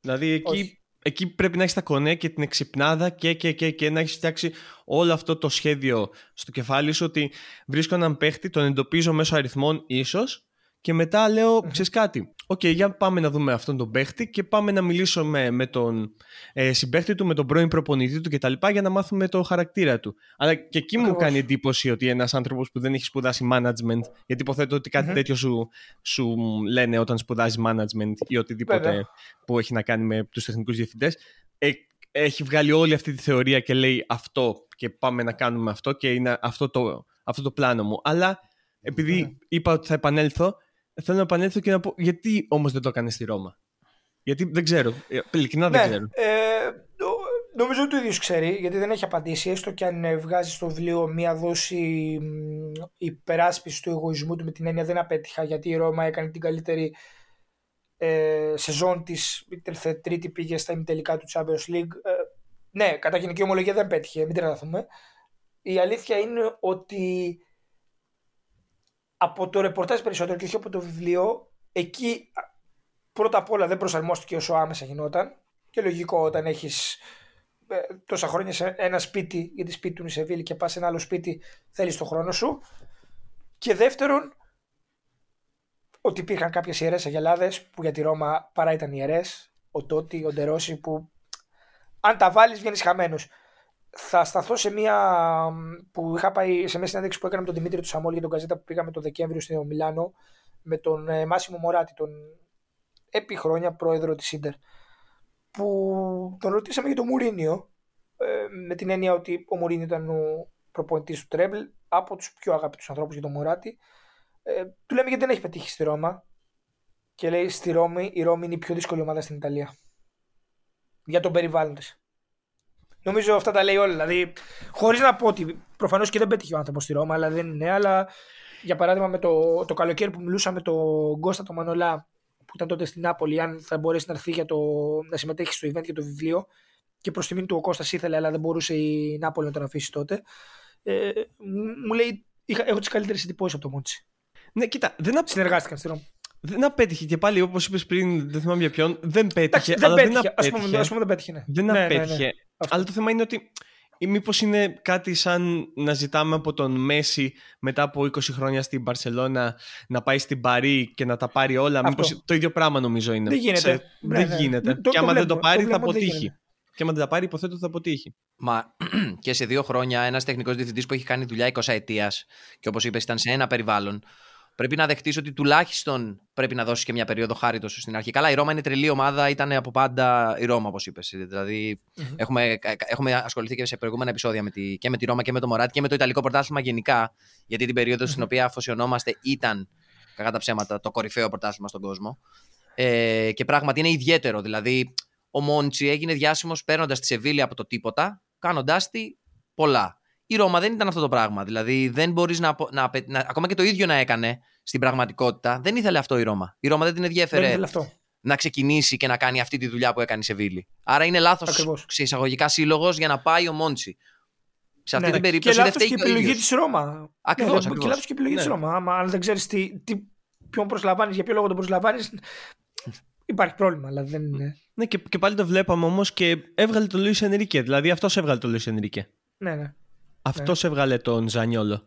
Δηλαδή εκεί, Όχι. εκεί πρέπει να έχεις τα κονέ και την εξυπνάδα και, και, και, και να έχεις φτιάξει όλο αυτό το σχέδιο στο κεφάλι σου ότι βρίσκω έναν παίχτη, τον εντοπίζω μέσω αριθμών ίσως και μετά λέω, ξέρεις κάτι. Οκ, για πάμε να δούμε αυτόν τον παίχτη και πάμε να μιλήσουμε με τον ε, συμπαίχτη του, με τον πρώην προπονητή του κτλ. για να μάθουμε το χαρακτήρα του. Αλλά και εκεί μου Ακριβώς. κάνει εντύπωση ότι ένας άνθρωπος που δεν έχει σπουδάσει management, γιατί υποθέτω ότι κάτι Μμμ. τέτοιο σου, σου λένε όταν σπουδάζει management ή οτιδήποτε Βέβαια. που έχει να κάνει με τους τεχνικούς διευθυντές ε, έχει βγάλει όλη αυτή τη θεωρία και λέει αυτό και πάμε να κάνουμε αυτό και είναι αυτό το, αυτό το πλάνο μου αλλά επειδή Ναι. είπα ότι θα επανέλθω θέλω να επανέλθω και να πω γιατί όμως δεν το έκανες στη Ρώμα; Γιατί δεν ξέρω, ε, ειλικρινά δεν Ναι, ξέρω ε, νο- νομίζω ότι ο ίδιος ξέρει, γιατί δεν έχει απαντήσει, έστω και αν ε, βγάζει στο βιβλίο μία δόση μ, υπεράσπιση του εγωισμού του με την έννοια δεν απέτυχα, γιατί η Ρώμα έκανε την καλύτερη ε, σεζόν της. Ήρθε τρίτη, πήγε στα ημιτελικά του Champions League. Ε, ναι, κατά γενική ομολογία δεν πέτυχε, μην τρελαθούμε. Η αλήθεια είναι ότι από το ρεπορτάζ περισσότερο και όχι από το βιβλίο, εκεί α, πρώτα απ' όλα δεν προσαρμόστηκε όσο άμεσα γινόταν. Και λογικό όταν έχεις τόσα χρόνια σε ένα σπίτι, γιατί σπίτι του είναι η Σεβίλη και πας σε ένα άλλο σπίτι, θέλεις τον χρόνο σου. Και δεύτερον, ότι υπήρχαν κάποιες ιερές αγελάδες που για τη Ρώμα παρά ήταν ιερές. Ο Τότι, ο Ντερόση που αν τα βάλεις βγαίνεις χαμένος. Θα σταθώ σε μια που είχα πάει σε μια συνέντευξη που έκανα με τον Δημήτρη του Σαμόλ για τον Καζέτα που πήγαμε το Δεκέμβριο στο Μιλάνο με τον ε, Μάσιμο Μωράτη, τον επί χρόνια πρόεδρο της Ίντερ που τον ρωτήσαμε για τον Μουρίνιο ε, με την έννοια ότι ο Μουρίνιο ήταν ο προπονητής του Τρέμπλ από τους πιο αγαπητούς ανθρώπους για τον Μωράτη. Ε, του λέμε γιατί δεν έχει πετύχει στη Ρώμα και λέει στη Ρώμη η Ρώμη είναι η πιο δύσκολη ομάδα στην Ιταλία. Για τον περιβάλλον της Νομίζω αυτά τα λέει όλα. Δηλαδή, χωρίς να πω ότι προφανώς και δεν πέτυχε ο άνθρωπος στη Ρώμα, αλλά δεν είναι. Αλλά για παράδειγμα, με το, το καλοκαίρι που μιλούσαμε με τον Κώστα το Μανολά, που ήταν τότε στην Νάπολη, αν θα μπορέσει να έρθει για το, να συμμετέχει στο event για το βιβλίο. Και προς τιμήν του ο Κώστας ήθελε, αλλά δεν μπορούσε η Νάπολη να τον αφήσει τότε. Ε, μου λέει, είχα, έχω τις καλύτερες εντυπώσεις από το Μόντσι. Ναι, κοίτα, δεν Συνεργάστηκαν στη Ρώμη. Δεν απέτυχε και πάλι όπως είπες πριν, δεν θυμάμαι για ποιον, δεν πέτυχε. δεν αλλά πέτυχε. δεν απέτυχε. Ας πούμε, ας πούμε δεν πέτυχε. Ναι. Δεν Ναι, ναι, ναι. απέτυχε. Αλλά το θέμα είναι ότι μήπως είναι κάτι σαν να ζητάμε από τον Μέση μετά από 20 χρόνια στην Μπαρσελόνα να πάει στην Παρή και να τα πάρει όλα. Αυτό. Μήπως το ίδιο πράγμα νομίζω είναι. Δεν γίνεται. Σε- Ναι, δεν ναι. γίνεται. Το- και το άμα δεν το βλέπουμε, πάρει το θα βλέπουμε ότι δεν αποτύχει. γίνεται. Και άμα δεν τα πάρει, υποθέτω ότι θα αποτύχει. Μα [clears throat] και σε δύο χρόνια ένας τεχνικός διευθυντής που έχει κάνει δουλειά 20 ετίας και όπως είπες, ήταν σε ένα περιβάλλον, πρέπει να δεχτείς ότι τουλάχιστον πρέπει να δώσεις και μια περίοδο χάριτος στην αρχή. Καλά, η Ρώμα είναι τρελή ομάδα, ήταν από πάντα η Ρώμα, όπως είπες. Δηλαδή, έχουμε, έχουμε ασχοληθεί και σε προηγούμενα επεισόδια με τη, και με τη Ρώμα και με το Μωράτη και με το Ιταλικό πρωτάθλημα γενικά. Γιατί την περίοδο στην οποία αφοσιωνόμαστε ήταν, κακά τα ψέματα, το κορυφαίο πρωτάθλημα στον κόσμο. Ε, και πράγματι είναι ιδιαίτερο. Δηλαδή, ο Μόντσι έγινε διάσημος παίρνοντας τη Σεβίλη από το τίποτα, κάνοντάς τη πολλά. Η Ρώμα δεν ήταν αυτό το πράγμα. Δηλαδή, δεν μπορείς να, απο- να, απαι- να- Ακόμα και το ίδιο να έκανε στην πραγματικότητα, δεν ήθελε αυτό η Ρώμα. Η Ρώμα δεν την Δεν ενδιέφερε ήθελε αυτό. να ξεκινήσει και να κάνει αυτή τη δουλειά που έκανε η Σεβίλη. Άρα είναι λάθος Ακριβώς. σε εισαγωγικά σύλλογος για να πάει ο Μόντσι. Σε αυτή Ναι. την περίπτωση και δεν λάθος φταίει και και η ο επιλογή ίδιος. της Ρώμα. Ακριβώς, ναι, ακριβώς. Και λάθος και η επιλογή Ναι. τη Ρώμα. Άμα αν δεν ξέρεις τι, τι, ποιον προσλαμβάνεις, για ποιο λόγο τον προσλαμβάνεις, υπάρχει πρόβλημα. Αλλά δεν είναι. Ναι, και, και πάλι το βλέπαμε όμως και έβγαλε τον Λουίς Ενρίκε. Δηλαδή αυτός έβγαλε τον Λουίς Ενρίκε. Ναι, ναι. Αυτός έβγαλε τον Ζανιόλο.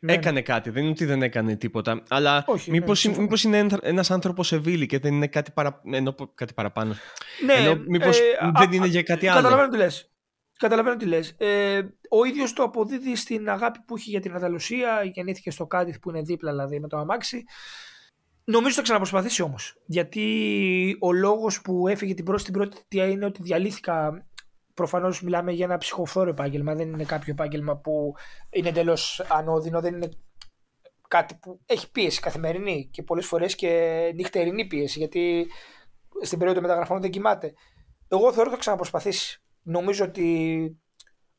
Ναι, έκανε κάτι, δεν είναι ότι δεν έκανε τίποτα. Αλλά Όχι, μήπως, ναι, συμφωνώ. μήπως είναι ένας άνθρωπος σε βίλη και δεν είναι κάτι, παρα... ενώ, κάτι παραπάνω. Ναι, Ενώ μήπως δεν α, είναι α, για κάτι άλλο. Καταλαβαίνω τι λες. Καταλαβαίνω τι λες. Ε, ο ίδιος το αποδίδει στην αγάπη που έχει για την Ανταλουσία. Γεννήθηκε στο Κάντιθ που είναι δίπλα δηλαδή με το αμάξι. Νομίζω θα ξαναπροσπαθήσει όμως. Γιατί ο λόγος που έφυγε την πρώτη, στην πρώτη θητεία είναι ότι διαλύθηκα Προφανώς μιλάμε για ένα ψυχοφθόρο επάγγελμα, δεν είναι κάποιο επάγγελμα που είναι εντελώς ανώδυνο, δεν είναι κάτι που έχει πίεση καθημερινή και πολλές φορές και νυχτερινή πίεση γιατί στην περίοδο μεταγραφών δεν κοιμάται. Εγώ θεωρώ ότι θα ξαναπροσπαθήσει. Νομίζω ότι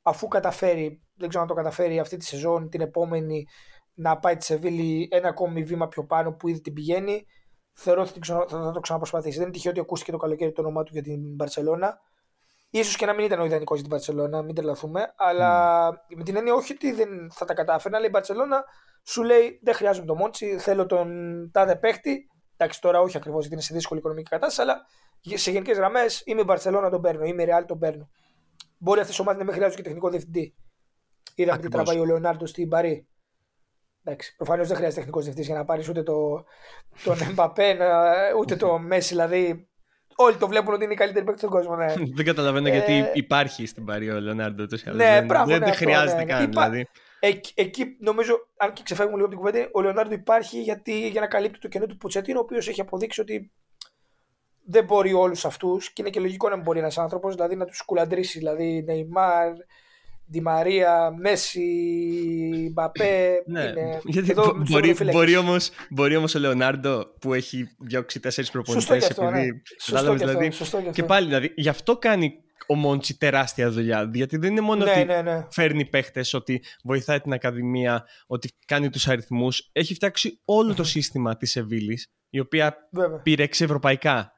αφού καταφέρει, δεν ξέρω αν το καταφέρει αυτή τη σεζόν, την επόμενη να πάει τη Σεβίλη ένα ακόμη βήμα πιο πάνω που ήδη την πηγαίνει, θεωρώ ότι θα, θα το ξαναπροσπαθήσει. Δεν είναι τυχαίο ότι ακούστηκε το καλοκαίρι το όνομά του για την Μπαρσελόνα. Ίσως και να μην ήταν ο ιδανικός για την Μπαρσελόνα, μην τρελαθούμε. Αλλά με την έννοια όχι ότι δεν θα τα κατάφερε, αλλά η Μπαρσελόνα σου λέει: Δεν χρειάζομαι τον Μόντσι, θέλω τον τάδε παίχτη. Εντάξει, τώρα όχι ακριβώς γιατί είναι σε δύσκολη οικονομική κατάσταση, αλλά σε γενικές γραμμές είμαι η Μπαρσελόνα τον παίρνω, είμαι η Ρεάλ τον παίρνω. Μπορεί αυτές οι ομάδες να μην χρειάζονται και τεχνικό διευθυντή. Είδαμε τι Ακριβώς. τραβάει ο Λεωνάρντος στην Παρή. Εντάξει, προφανώς δεν χρειάζεται τεχνικός διευθυντής για να πάρεις ούτε το, τον Εμπαπέ να- ούτε το Μέση. Δηλαδή, όλοι το βλέπουν ότι είναι η καλύτερη παίκτης στον κόσμο. Ναι. [laughs] δεν καταλαβαίνω Ε, γιατί υπάρχει στην Παρή ο Λεωνάρντο. ούτως ή άλλως. Ναι, δεν, μπράβο, δεν ναι, δεν αυτό, χρειάζεται ναι, ναι. καν. Υπά- Δηλαδή. Εκεί, εκεί νομίζω, αν και ξεφεύγουμε λίγο από την κουβέντα, ο Λεωνάρντο υπάρχει γιατί, για να καλύπτει το κενό του Ποτσέτινο, ο οποίος έχει αποδείξει ότι δεν μπορεί όλους αυτούς και είναι και λογικό να μην μπορεί ένας άνθρωπος δηλαδή να τους κουλαντρήσει. Δηλαδή Νεϊμάρ, Ντι Μαρία, Μέση, Μπαπέ. Ναι, είναι, γιατί εδώ μπο- τους μπορεί, τερματοφύλακες. μπορεί, όμως, μπορεί όμως ο Λεωνάρντο που έχει διώξει τέσσερις Σωστό προπονητές και αυτό, ναι. επειδή Σωστό κατάλαβες, και αυτό, δηλαδή, σωστό και και αυτό. πάλι δηλαδή γι' αυτό κάνει ο Μόντσι τεράστια δουλειά γιατί δεν είναι μόνο Ναι, ότι ναι, ναι. φέρνει παίχτες, ότι βοηθάει την Ακαδημία, ότι κάνει τους αριθμούς έχει φτιάξει όλο το σύστημα της Σεβίλης η οποία Βέβαια. πήρε ευρωπαϊκά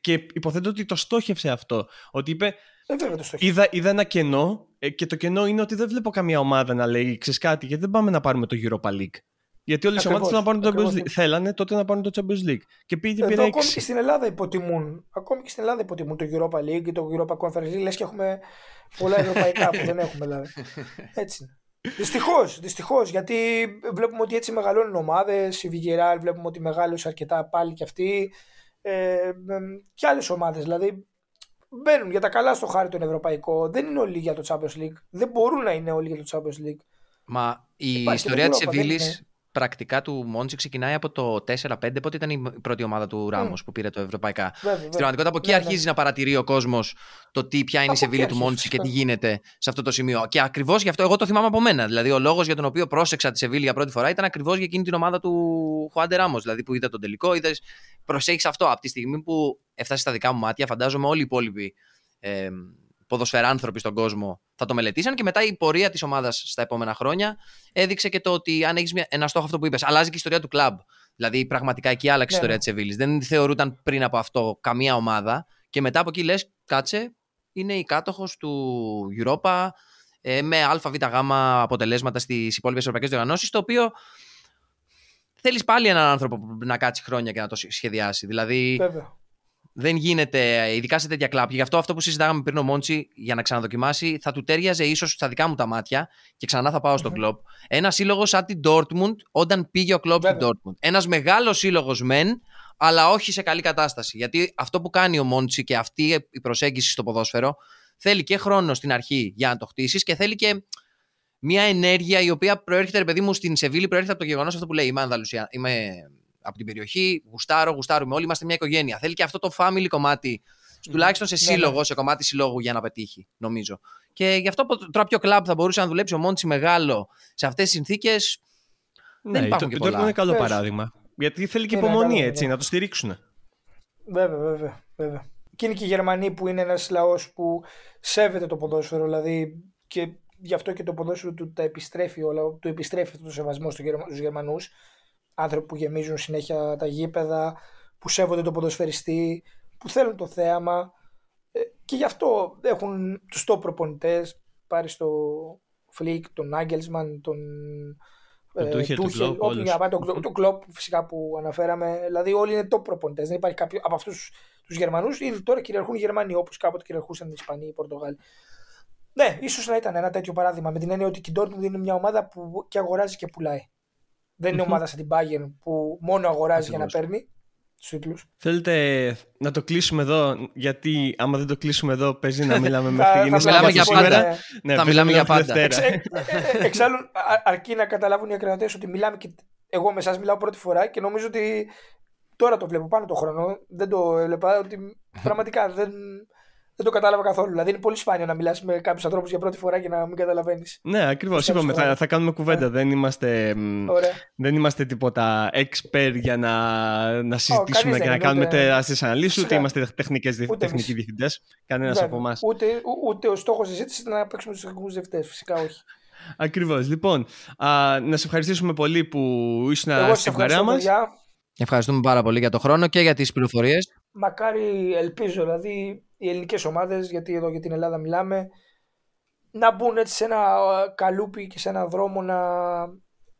και υποθέτω ότι το στόχευσε αυτό ότι είπε Ε, βέβαια το στόχο. είδα, είδα ένα κενό ε, και το κενό είναι ότι δεν βλέπω καμία ομάδα να λέει ξέρεις κάτι γιατί δεν πάμε να πάρουμε το Europa League; Γιατί όλες οι Ακριβώς, ομάδε θέλουν να πάρουν το ακριβώς. Champions League. Θέλανε τότε να πάρουν το Champions League. Και πήγε και Εδώ πήρε ακόμη και 6. στην Ελλάδα υποτιμούν. Ακόμη και στην Ελλάδα υποτιμούν το Europa League, το Europa Conference League. Λες και έχουμε πολλά ευρωπαϊκά που δεν έχουμε δηλαδή. [laughs] Έτσι είναι. Δυστυχώς, δυστυχώς. Γιατί βλέπουμε ότι έτσι μεγαλώνουν ομάδες. Η Βιγεράλ βλέπουμε ότι μεγάλωσε αρκετά πάλι κι αυτή. Ε, και άλλες ομάδες. Δηλαδή μπαίνουν για τα καλά στο χάρι τον ευρωπαϊκό. Δεν είναι όλοι για το Champions League. Δεν μπορούν να είναι όλοι για το Champions League. Μα η Υπάρχει και ιστορία το της Europa, δεν Σεβίλη είναι. Πρακτικά του Μόντσι ξεκινάει από το 4-5, πότε ήταν η πρώτη ομάδα του Ράμος που πήρε το Ευρωπαϊκά; Βέβαια, βέβαια. Στην πραγματικότητα από εκεί Ναι, ναι. αρχίζει να παρατηρεί ο κόσμος το τι, ποια είναι η Από εκεί Σεβίλη του αρχίζει, Μόντσι και τι φυσικά. γίνεται σε αυτό το σημείο. Και ακριβώς γι' αυτό εγώ το θυμάμαι από μένα. Δηλαδή, ο λόγος για τον οποίο πρόσεξα τη Σεβίλη για πρώτη φορά ήταν ακριβώς για εκείνη την ομάδα του Χουάντε Ράμος. Δηλαδή, που είδα τον τελικό, είδε. Προσέχεις αυτό. Από τη στιγμή που έφτασε στα δικά μου μάτια, φαντάζομαι όλοι οι υπόλοιποι ε, ποδοσφαιράνθρωποι στον κόσμο θα το μελετήσαν και μετά η πορεία της ομάδας στα επόμενα χρόνια έδειξε και το ότι αν έχεις ένα στόχο αυτό που είπες, αλλάζει και η ιστορία του κλαμπ. Δηλαδή πραγματικά εκεί άλλαξε η Ναι, ιστορία της Σεβίλη. Δεν θεωρούταν πριν από αυτό καμία ομάδα και μετά από εκεί λες, κάτσε, είναι η κάτοχος του Europa ε, με ΑΒΓ αποτελέσματα στις υπόλοιπες ευρωπαϊκές διοργανώσεις, το οποίο θέλεις πάλι έναν άνθρωπο που να κάτσει χρόνια και να το σχεδιάσει. Δηλαδή Βέβαια. Δεν γίνεται, ειδικά σε τέτοια κλαπ. Γι' αυτό αυτό που συζητάγαμε πριν ο Μόντσι για να ξαναδοκιμάσει θα του τέριαζε ίσως στα δικά μου τα μάτια και ξανά θα πάω στον κλοπ. Ένας σύλλογος σαν την Dortmund όταν πήγε ο κλοπ στην Βέβαια. Dortmund. Ένας μεγάλος σύλλογος μεν, αλλά όχι σε καλή κατάσταση. Γιατί αυτό που κάνει ο Μόντσι και αυτή η προσέγγιση στο ποδόσφαιρο θέλει και χρόνο στην αρχή για να το χτίσεις και θέλει και μια ενέργεια η οποία προέρχεται, ρε παιδί μου, στην Σεβίλη, προέρχεται από το γεγονός αυτό που λέει: Είμαι Ανδαλουσία, είμαι από την περιοχή, γουστάρω, γουστάρουμε όλοι, είμαστε μια οικογένεια. Θέλει και αυτό το family κομμάτι, τουλάχιστον σε Ναι, ναι. σύλλογο, σε κομμάτι συλλόγου για να πετύχει, νομίζω. Και γι' αυτό τώρα πιο κλαμπ θα μπορούσε να δουλέψει ο Μόντσι μεγάλο σε αυτές τις συνθήκες. Ναι, υπάρχουν το, και το Dortmund πολλά. είναι καλό Πες. παράδειγμα. Γιατί θέλει και Είναι υπομονή καλό, έτσι, ναι. να το στηρίξουν. Βέβαια, βέβαια, βέβαια. Και είναι και οι Γερμανοί που είναι ένας λαός που σέβεται το ποδόσφαιρο, δηλαδή και γι' αυτό και το ποδόσφαιρο του τα επιστρέφει όλα, του επιστρέφει αυτό το σεβασμό στους Γερμα- στους Γερμανούς. Άνθρωποι που γεμίζουν συνέχεια τα γήπεδα, που σέβονται τον ποδοσφαιριστή, που θέλουν το θέαμα Ε, και γι' αυτό έχουν τους top προπονητές, πάρει στο Φλικ, τον Άγγελσμαν, τον Τον ε, Tuchel, τον Tuchel, Klopp, όποιον όλους. για να πάει, τον, Klopp- τον Κλοπ φυσικά που αναφέραμε. Δηλαδή όλοι είναι top προπονητές. Δεν υπάρχει κάποιο από αυτούς τους Γερμανούς. Ήδη τώρα κυριαρχούν οι Γερμανοί όπως κάποτε κυριαρχούσαν οι Ισπανοί, οι Πορτογάλοι. Ναι, ίσως να ήταν ένα τέτοιο παράδειγμα με την έννοια ότι η Dortmund είναι μια ομάδα που και αγοράζει και πουλάει. Δεν είναι Μμμ. ομάδα σαν την Bayern που μόνο αγοράζει για να Ακριβώς. παίρνει του τίτλους. Θέλετε να το κλείσουμε εδώ, γιατί άμα δεν το κλείσουμε εδώ παίζει να [laughs] μιλάμε Θα- μέχρι θα γίνει μιλάμε για πάντα. σήμερα. Θα Ναι, παίζει μιλάμε να για μιλάμε πάντα. Δευτέρα. Ε, ε, ε, Εξάλλου, α- αρκεί να καταλάβουν οι ακροατές ότι μιλάμε και εγώ με εσάς μιλάω πρώτη φορά και νομίζω ότι τώρα το βλέπω πάνω το χρόνο. Δεν το έβλεπα. Ότι [laughs] πραγματικά δεν, δεν το κατάλαβα καθόλου. Δηλαδή είναι πολύ σπάνιο να μιλάς με κάποιους ανθρώπους για πρώτη φορά και να μην καταλαβαίνεις. Ναι, ακριβώς. Πιστεύω Είπαμε, στο- θα, θα κάνουμε κουβέντα. Δεν, είμαστε, μ, Ωραία. δεν είμαστε τίποτα expert για να, να συζητήσουμε κανείς και δεν να είναι, κάνουμε ούτε- τεράστιες αναλύσεις, ούτε Φυσικά. είμαστε τεχνικές, Ούτε τεχνικοί εμείς. διευθυντές. Κανένας Βέβαια. από εμάς. Ούτε, ού- ούτε ο στόχος τη συζήτησης ήταν να παίξουμε τους τεχνικούς διευθυντές. Φυσικά όχι. Ακριβώς. Λοιπόν, α, να σε ευχαριστήσουμε πολύ που ήσουν Εγώ σας στην παρέα ευχαριστώ, μας. παιδιά. Ευχαριστούμε πάρα πολύ για το χρόνο και για τις πληροφορίες. μακάρι ελπίζω δηλαδή οι ελληνικές ομάδες, γιατί εδώ για την Ελλάδα μιλάμε, να μπουν έτσι σε ένα ε, καλούπι και σε ένα δρόμο να,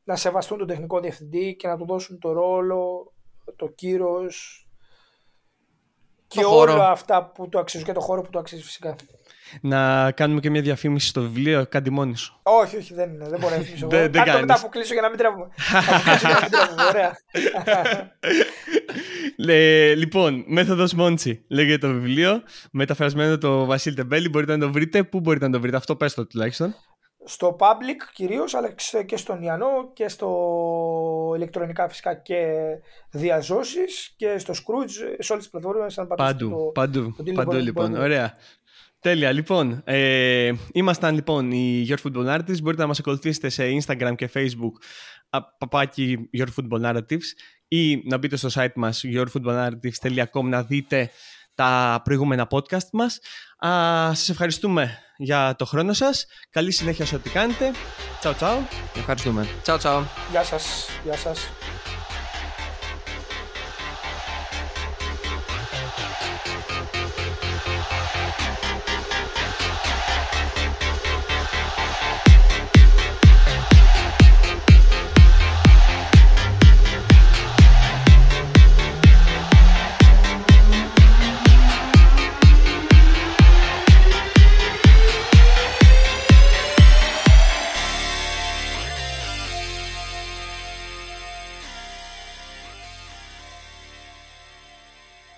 να σεβαστούν τον τεχνικό διευθυντή και να του δώσουν το ρόλο, το κύρος και χώρο. όλα αυτά που το αξίζουν και το χώρο που το αξίζει φυσικά. Να κάνουμε και μια διαφήμιση στο βιβλίο. Κάντε μόνοι σου. Όχι, όχι, δεν είναι. Δεν μπορώ να ρυθμίσω [laughs] εγώ. Δεν- δεν Αν το κάνεις. μετά αφού κλείσω για να μην τρέχουμε. Αφού κλείσω για να μην τρέχουμε. Ωραία. [laughs] Λε, λοιπόν, μέθοδος Μόντσι λέγεται το βιβλίο. Μεταφρασμένο το Βασίλη Τεμπέλη. Μπορείτε να το βρείτε. Πού μπορείτε να το βρείτε, αυτό πες το τουλάχιστον. στο public κυρίως αλλά και στον Ιαννό και στο ηλεκτρονικά φυσικά και διαζώσεις και στο Scrooge σε όλες τις πλατφόρμες αν πατήσετε Παντού, το, παντού, το τίλο παντού μπορεί- λοιπόν. μπορεί- Ωραία. Τέλεια. Λοιπόν, ε, ήμασταν λοιπόν οι Your Football Narratives. Μπορείτε να μας ακολουθήσετε σε Instagram και Facebook α, παπάκι Your Football Narratives ή να μπείτε στο site μας yourfootballnarratives.com να δείτε τα προηγούμενα podcast μας. Α, σας ευχαριστούμε για το χρόνο σας. Καλή συνέχεια σε ό,τι κάνετε. Τσαου τσαου. Ευχαριστούμε. Τσαου, τσαου. Γεια σας, γεια σας.